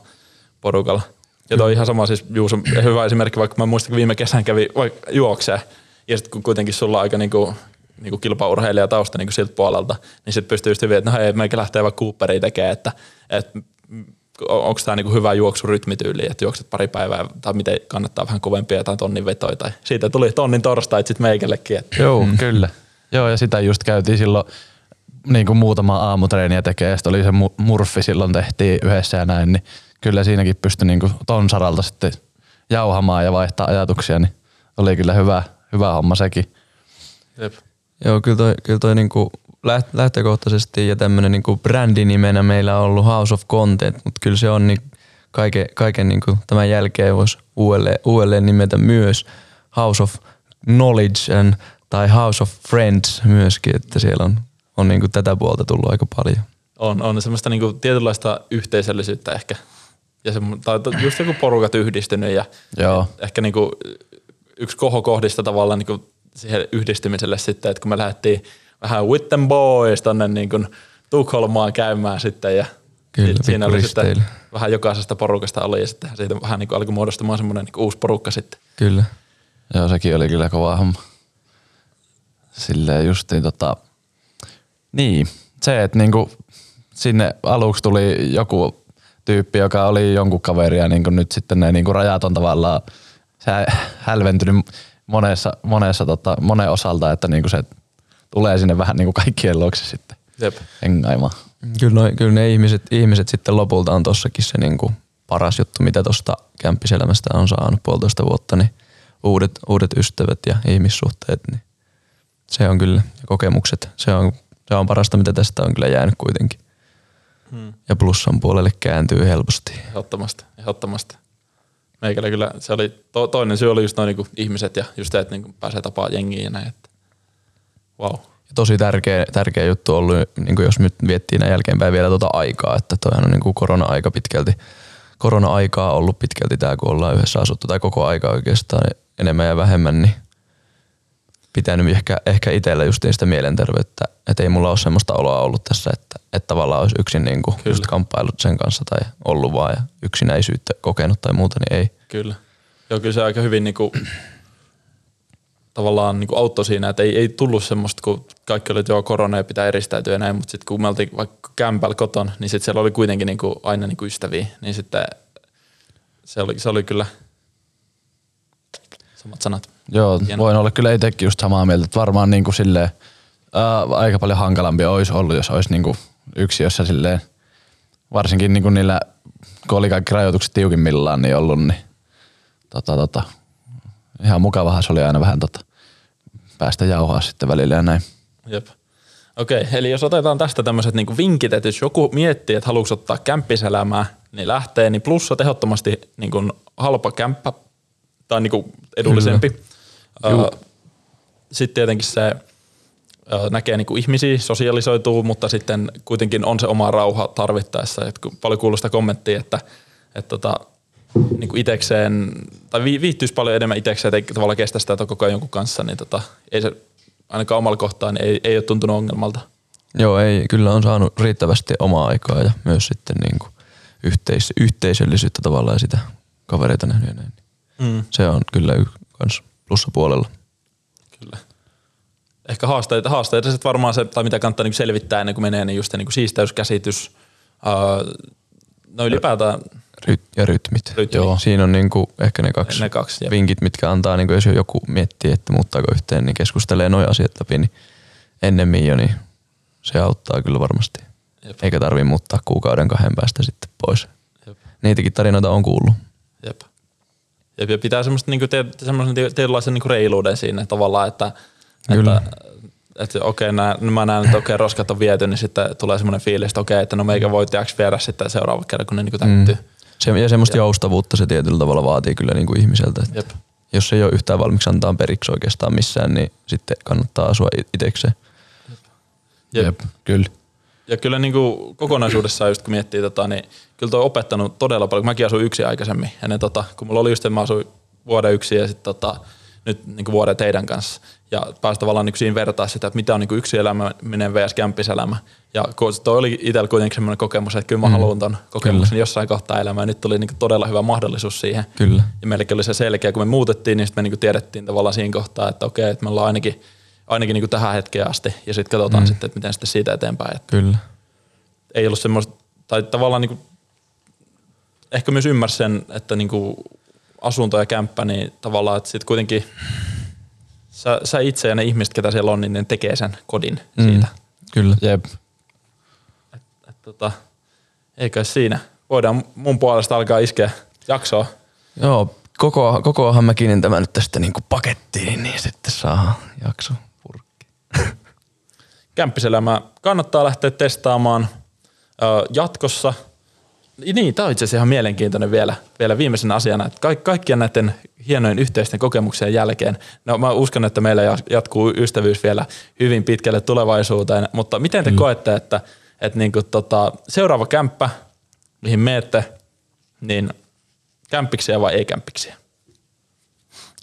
porukalla. Ja toi ihan sama siis Juuso, hyvä esimerkki, vaikka mä muistan, kun viime kesän kävi vaikka juokseen, ja sitten kun kuitenkin sulla on aika niinku, niinku kilpaurheilija tausta niinku siltä puolelta, niin sitten pystyy just hyvin, että no hei, meikä lähtee vaikka Cooperiin tekemään, että, että onko tämä niinku hyvä juoksurytmityyli, että juokset pari päivää, tai miten kannattaa vähän kovempia tai tonnin vetoja, tai siitä tuli tonnin torstait sitten meikällekin. Että. Joo, mm. kyllä. Joo, ja sitä just käytiin silloin niin kuin muutama aamutreeniä tekee, ja sitten oli se murfi silloin tehtiin yhdessä ja näin, niin kyllä siinäkin pystyi niin ton saralta sitten jauhamaan ja vaihtaa ajatuksia, niin oli kyllä hyvä, hyvä homma sekin. Jep. Joo, kyllä toi, kyllä toi niinku lähtökohtaisesti ja tämmöinen niinku brändinimenä meillä on ollut House of Content, mutta kyllä se on niin kaiken, kaiken niinku tämän jälkeen voisi uudelleen, uudelleen nimetä myös House of Knowledge and, tai House of Friends myöskin, että siellä on, on niinku tätä puolta tullut aika paljon. On, on semmoista niinku tietynlaista yhteisöllisyyttä ehkä ja se, tai just joku porukat yhdistynyt ja Joo. ehkä niinku yksi kohokohdista tavallaan niinku siihen yhdistymiselle sitten, että kun me lähdettiin vähän with them boys tonne niinku Tukholmaan käymään sitten ja Kyllä, siinä oli sitten vähän jokaisesta porukasta oli ja sitten siitä vähän niin alkoi muodostumaan semmoinen niin uusi porukka sitten. Kyllä. Joo, sekin oli kyllä kova homma. Silleen justiin tota, niin, se, että niinku sinne aluksi tuli joku tyyppi, joka oli jonkun kaveri ja niin kuin nyt sitten ne niin kuin rajat on tavallaan se hälventynyt monessa, monessa tota, monen osalta, että niin kuin se tulee sinne vähän niin kuin kaikkien luokse sitten Jep. hengaimaan. Kyllä, noi, kyllä ne ihmiset, ihmiset sitten lopulta on tossakin se niin kuin paras juttu, mitä tuosta kämppiselämästä on saanut puolitoista vuotta, niin uudet, uudet ystävät ja ihmissuhteet, niin se on kyllä, ja kokemukset, se on, se on parasta, mitä tästä on kyllä jäänyt kuitenkin hmm. ja plussan puolelle kääntyy helposti. Ehdottomasti, ehdottomasti. Meikällä kyllä se oli, to, toinen syy oli just noin niin ihmiset ja just se, että niin pääsee tapaa jengiä ja näin. Että. Wow. Ja tosi tärkeä, tärkeä juttu ollut, niin kuin jos nyt viettiin näin jälkeenpäin vielä tuota aikaa, että toihan on niin kuin korona-aika pitkälti, korona-aikaa ollut pitkälti tämä, kun ollaan yhdessä asuttu tai koko aika oikeastaan enemmän ja vähemmän, niin pitänyt ehkä, ehkä itsellä just sitä mielenterveyttä, että ei mulla ole semmoista oloa ollut tässä, että, että tavallaan olisi yksin niin kuin just kamppailut sen kanssa tai ollut vaan ja yksinäisyyttä kokenut tai muuta, niin ei. Kyllä. Joo, kyllä se aika hyvin niin kuin, tavallaan niin kuin auttoi siinä, että ei, ei tullut semmoista, kun kaikki oli, että joo, korona ja pitää eristäytyä ja näin, mutta sitten kun me oltiin vaikka kämpällä koton, niin sitten siellä oli kuitenkin niin kuin aina niin kuin ystäviä, niin sitten se oli, se oli kyllä samat sanat. Joo, Hieno. voin olla kyllä itsekin just samaa mieltä, että varmaan niin kuin silleen, ää, aika paljon hankalampi olisi ollut, jos olisi niin kuin yksi, jossa silleen, varsinkin niin kuin niillä, kun oli kaikki rajoitukset tiukimmillaan, niin ollut, niin tota, tota, ihan mukavahan se oli aina vähän tota, päästä jauhaa sitten välillä ja näin. Jep. Okei, okay, eli jos otetaan tästä tämmöiset niinku vinkit, että jos joku miettii, että haluaisi ottaa kämppiselämää, niin lähtee, niin plussa tehottomasti niinku halpa kämppä tai niinku edullisempi. Sitten tietenkin se näkee niinku ihmisiä, sosialisoituu, mutta sitten kuitenkin on se oma rauha tarvittaessa. Et kun paljon kuuluu sitä kommenttia, että, että tota, niinku itekseen, tai viihtyisi paljon enemmän itekseen, että tavallaan kestä sitä koko ajan jonkun kanssa, niin tota, ei se ainakaan omalla kohtaa niin ei, ei ole tuntunut ongelmalta. Joo, ei, kyllä on saanut riittävästi omaa aikaa ja myös sitten niin kuin yhteis, yhteisöllisyyttä tavallaan ja sitä kavereita nähnyt ja näin. Mm. Se on kyllä myös plussapuolella. Kyllä. Ehkä haasteita, haasteita sitten varmaan se, tai mitä kannattaa niin selvittää ennen kuin menee, niin just niin kuin siisteyskäsitys, no ylipäätään – Ry- ja rytmit. rytmit. Joo. Siinä on niinku ehkä ne kaksi, ne kaksi vinkit, mitkä antaa, niinku jos joku miettii, että muuttaako yhteen, niin keskustelee noin asiat läpi, niin ennemmin jo, niin se auttaa kyllä varmasti. Jep. Eikä tarvi muuttaa kuukauden kahden päästä sitten pois. Jep. Niitäkin tarinoita on kuullut. Jep. Jep, ja pitää semmoista niinku te, semmoisen tietynlaisen niinku reiluuden siinä tavallaan, että, Kyllä. että että okei, nää, mä näen, että okei, roskat on viety, niin sitten tulee semmoinen fiilis, että okei, että no meikä voi viedä sitten seuraava kerran, kun ne niinku täyttyy. Mm. Se, ja semmoista joustavuutta se tietyllä tavalla vaatii kyllä niin kuin ihmiseltä. Että Jep. Jos ei ole yhtään valmiiksi antaa periksi oikeastaan missään, niin sitten kannattaa asua itsekseen. Jep. Jep, kyllä. Ja kyllä niin kuin kokonaisuudessaan just kun miettii, tota, niin kyllä toi on opettanut todella paljon. Mäkin asuin yksi aikaisemmin. Ennen, tota, kun mulla oli just, mä asuin vuoden yksi ja sitten tota, nyt niin kuin vuoden teidän kanssa. Ja päästä tavallaan niin siinä vertaa sitä, että mitä on niin yksi elämä vs. kämppiselämä. Ja toi oli itsellä kuitenkin semmoinen kokemus, että kyllä mä mm. haluan ton kokemuksen kyllä. jossain kohtaa elämää. Ja nyt tuli niin todella hyvä mahdollisuus siihen. Kyllä. Ja meillekin oli se selkeä, kun me muutettiin, niin sitten me niin tiedettiin tavallaan siinä kohtaa, että okei, että me ollaan ainakin, ainakin niin tähän hetkeen asti. Ja sitten katsotaan mm. sitten, että miten sitten siitä eteenpäin. Että kyllä. Ei ollut semmoista, tai tavallaan niin kuin, ehkä myös ymmärsi sen, että niin kuin asunto ja kämppä, niin tavallaan, että sitten kuitenkin sä, sä itse ja ne ihmiset, ketä siellä on, niin ne tekee sen kodin mm. siitä. Kyllä. Jep. Et, et, tota, eikä siinä. Voidaan mun puolesta alkaa iskeä jaksoa. Joo, koko, kokoahan mä kiinnin tämän nyt tästä niinku pakettiin, niin sitten saa jakso purkki. Kämppiselämä kannattaa lähteä testaamaan ö, jatkossa – niin, tämä on itse asiassa ihan mielenkiintoinen vielä, vielä viimeisenä asiana, että ka- kaikkien näiden hienojen yhteisten kokemuksien jälkeen, no mä uskon, että meillä jatkuu ystävyys vielä hyvin pitkälle tulevaisuuteen, mutta miten te mm. koette, että, että niin kuin tota, seuraava kämppä, mihin meette, niin kämppiksiä vai ei kämppiksiä?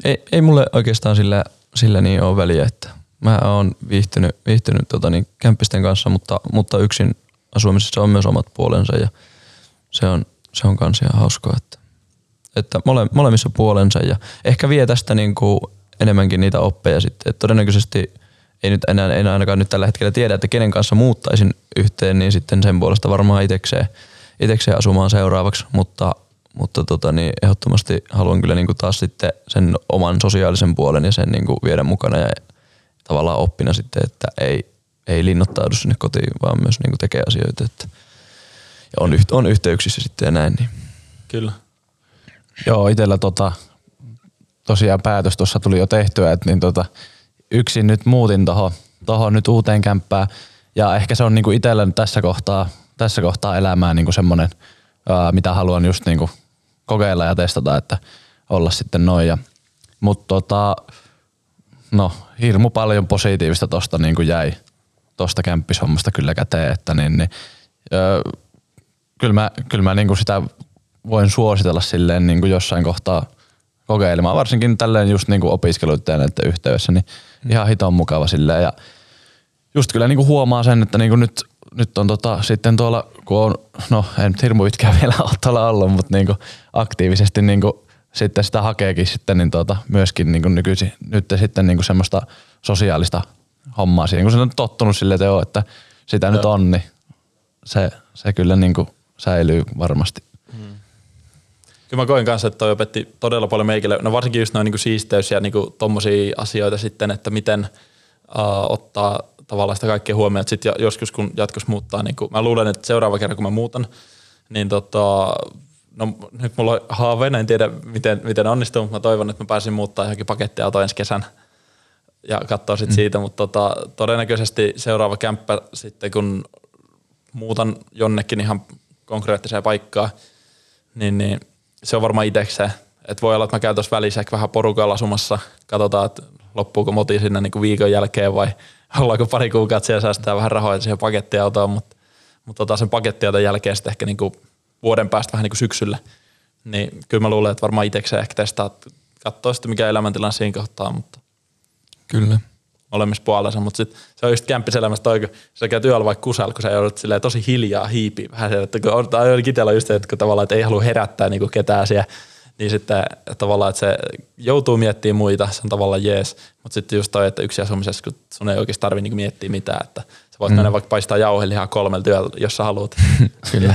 Ei, ei mulle oikeastaan sillä, sillä niin ole väliä, että mä oon viihtynyt, viihtynyt tota niin, kämppisten kanssa, mutta, mutta yksin asumisessa on myös omat puolensa ja – se on, se on kans ihan hauskaa, että, että mole, molemmissa puolensa ja ehkä vie tästä niin kuin enemmänkin niitä oppeja sitten, että todennäköisesti ei nyt enää, en ainakaan nyt tällä hetkellä tiedä, että kenen kanssa muuttaisin yhteen, niin sitten sen puolesta varmaan itekseen, itekseen asumaan seuraavaksi, mutta, mutta tota, niin ehdottomasti haluan kyllä niin kuin taas sitten sen oman sosiaalisen puolen ja sen niin kuin viedä mukana ja tavallaan oppina sitten, että ei, ei linnoittaudu sinne kotiin, vaan myös niin kuin tekee asioita, että – ja on, yht, on yhteyksissä sitten ja näin. Niin. Kyllä. Joo, itsellä tota, tosiaan päätös tuossa tuli jo tehtyä, että niin tota, yksin nyt muutin tuohon toho nyt uuteen kämppään ja ehkä se on niinku itsellä nyt tässä kohtaa, tässä kohtaa elämää niinku semmoinen, mitä haluan just niinku kokeilla ja testata, että olla sitten noin. Ja, mutta tota, no, hirmu paljon positiivista tosta niinku jäi tosta kämppishommasta kyllä käteen, että niin, niin, kyllä mä, kyllä mä niinku sitä voin suositella silleen niinku jossain kohtaa kokeilemaan, varsinkin tälleen just niinku opiskeluiden näiden yhteydessä, niin mm. ihan hiton mukava silleen. Ja just kyllä niinku huomaa sen, että niinku nyt, nyt on tota, sitten tuolla, kun on, no en hirmu pitkään vielä ole tuolla ollut, mutta niinku aktiivisesti niinku sitten sitä hakeekin sitten niin tota, myöskin niinku nykyisin, nyt sitten niinku semmoista sosiaalista hommaa siihen, kun se on tottunut silleen, että joo, että sitä ja. nyt on, niin se, se kyllä niinku säilyy varmasti. Hmm. Kyllä mä koin kanssa, että toi opetti todella paljon meikille, no varsinkin just noin niin siisteys ja niin tommosia asioita sitten, että miten uh, ottaa tavallaan sitä kaikkea huomioon, että sitten joskus kun jatkossa muuttaa, niin kuin, mä luulen, että seuraava kerran kun mä muutan, niin tota, no nyt mulla on haaveena, en tiedä miten, miten onnistuu, mutta mä toivon, että mä pääsin muuttaa johonkin pakettiauto ensi kesän. ja katsoa sit mm. siitä, mutta tota, todennäköisesti seuraava kämppä sitten kun muutan jonnekin ihan konkreettiseen paikkaan, niin, niin se on varmaan itsekseen. Et voi olla, että mä käyn tuossa välissä vähän porukalla asumassa, katsotaan, että loppuuko moti sinne niin kuin viikon jälkeen vai ollaanko pari kuukautta siellä säästää vähän rahoja siihen pakettiautoon, mutta, mutta tota sen pakettiauton jälkeen sitten ehkä niin kuin vuoden päästä vähän niin kuin syksyllä. Niin kyllä mä luulen, että varmaan itsekseen ehkä testaa, katsoa sitten mikä elämäntilanne siinä kohtaa, mutta Kyllä. Molemmissa puolessa, mutta sit se on just kämppiselämässä toi, kun sä käyt yöllä vaikka kusella, kun sä joudut tosi hiljaa hiipiä vähän siellä, että kun on, itsellä just se, että kun tavallaan että ei halua herättää niinku ketään siellä, niin sitten tavallaan, että se joutuu miettimään muita, se on tavallaan jees, mutta sitten just toi, että yksi asumisessa, kun sun ei oikeasti tarvitse niinku miettiä mitään, että sä voit mm. mennä vaikka paistaa jauhelihaa kolmella työllä, jos sä haluat. Kyllä.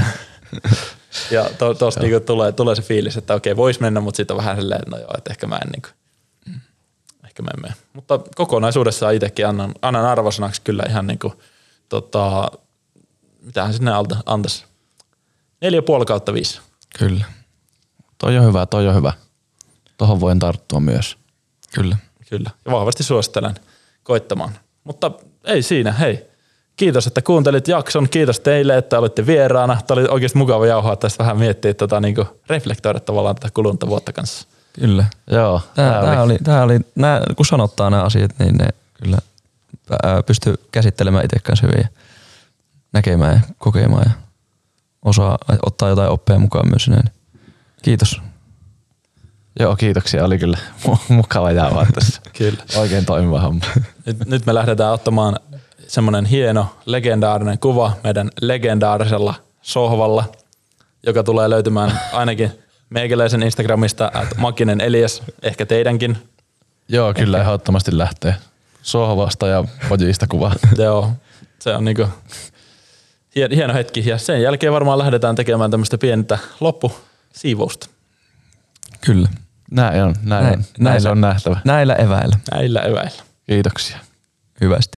ja to, tosta niinku tulee, tulee se fiilis, että okei, vois mennä, mutta sitten on vähän silleen, että no joo, että ehkä mä en niinku, ehkä mä en mene. Mutta kokonaisuudessaan itsekin annan, annan arvosanaksi kyllä ihan niinku, tota, mitähän sinne alta antaisi. Neljä puoli kautta viisi. Kyllä. Toi on hyvä, toi on hyvä. Tohon voin tarttua myös. Kyllä. Kyllä. Ja vahvasti suosittelen koittamaan. Mutta ei siinä, hei. Kiitos, että kuuntelit jakson. Kiitos teille, että olitte vieraana. Tämä oli oikeasti mukava jauhaa tästä vähän miettiä, tota, niin reflektoida tavallaan tätä kulunutta vuotta kanssa. Kyllä. Joo, Tää, tää tää, oli. oli, tää oli, nää, kun sanottaa nämä asiat, niin ne kyllä pystyy käsittelemään itse kanssa hyvin ja näkemään ja kokemaan ja osaa ottaa jotain oppia mukaan myös näin. Kiitos. Joo, kiitoksia. Oli kyllä mu- mukava jäävää tässä. Kyllä. Oikein toimiva homma. Nyt, nyt me lähdetään ottamaan semmoinen hieno, legendaarinen kuva meidän legendaarisella sohvalla, joka tulee löytymään ainakin meikäläisen Instagramista, että Makinen Elias, ehkä teidänkin. Joo, kyllä ehdottomasti lähtee. Sohvasta ja pojista kuva. Joo, se on niinku hien- hieno hetki. Ja sen jälkeen varmaan lähdetään tekemään tämmöistä pientä loppusiivousta. Kyllä. Näin on, näin, näin, on. näin se on nähtävä. Näillä eväillä. Näillä eväillä. Kiitoksia. Hyvästi.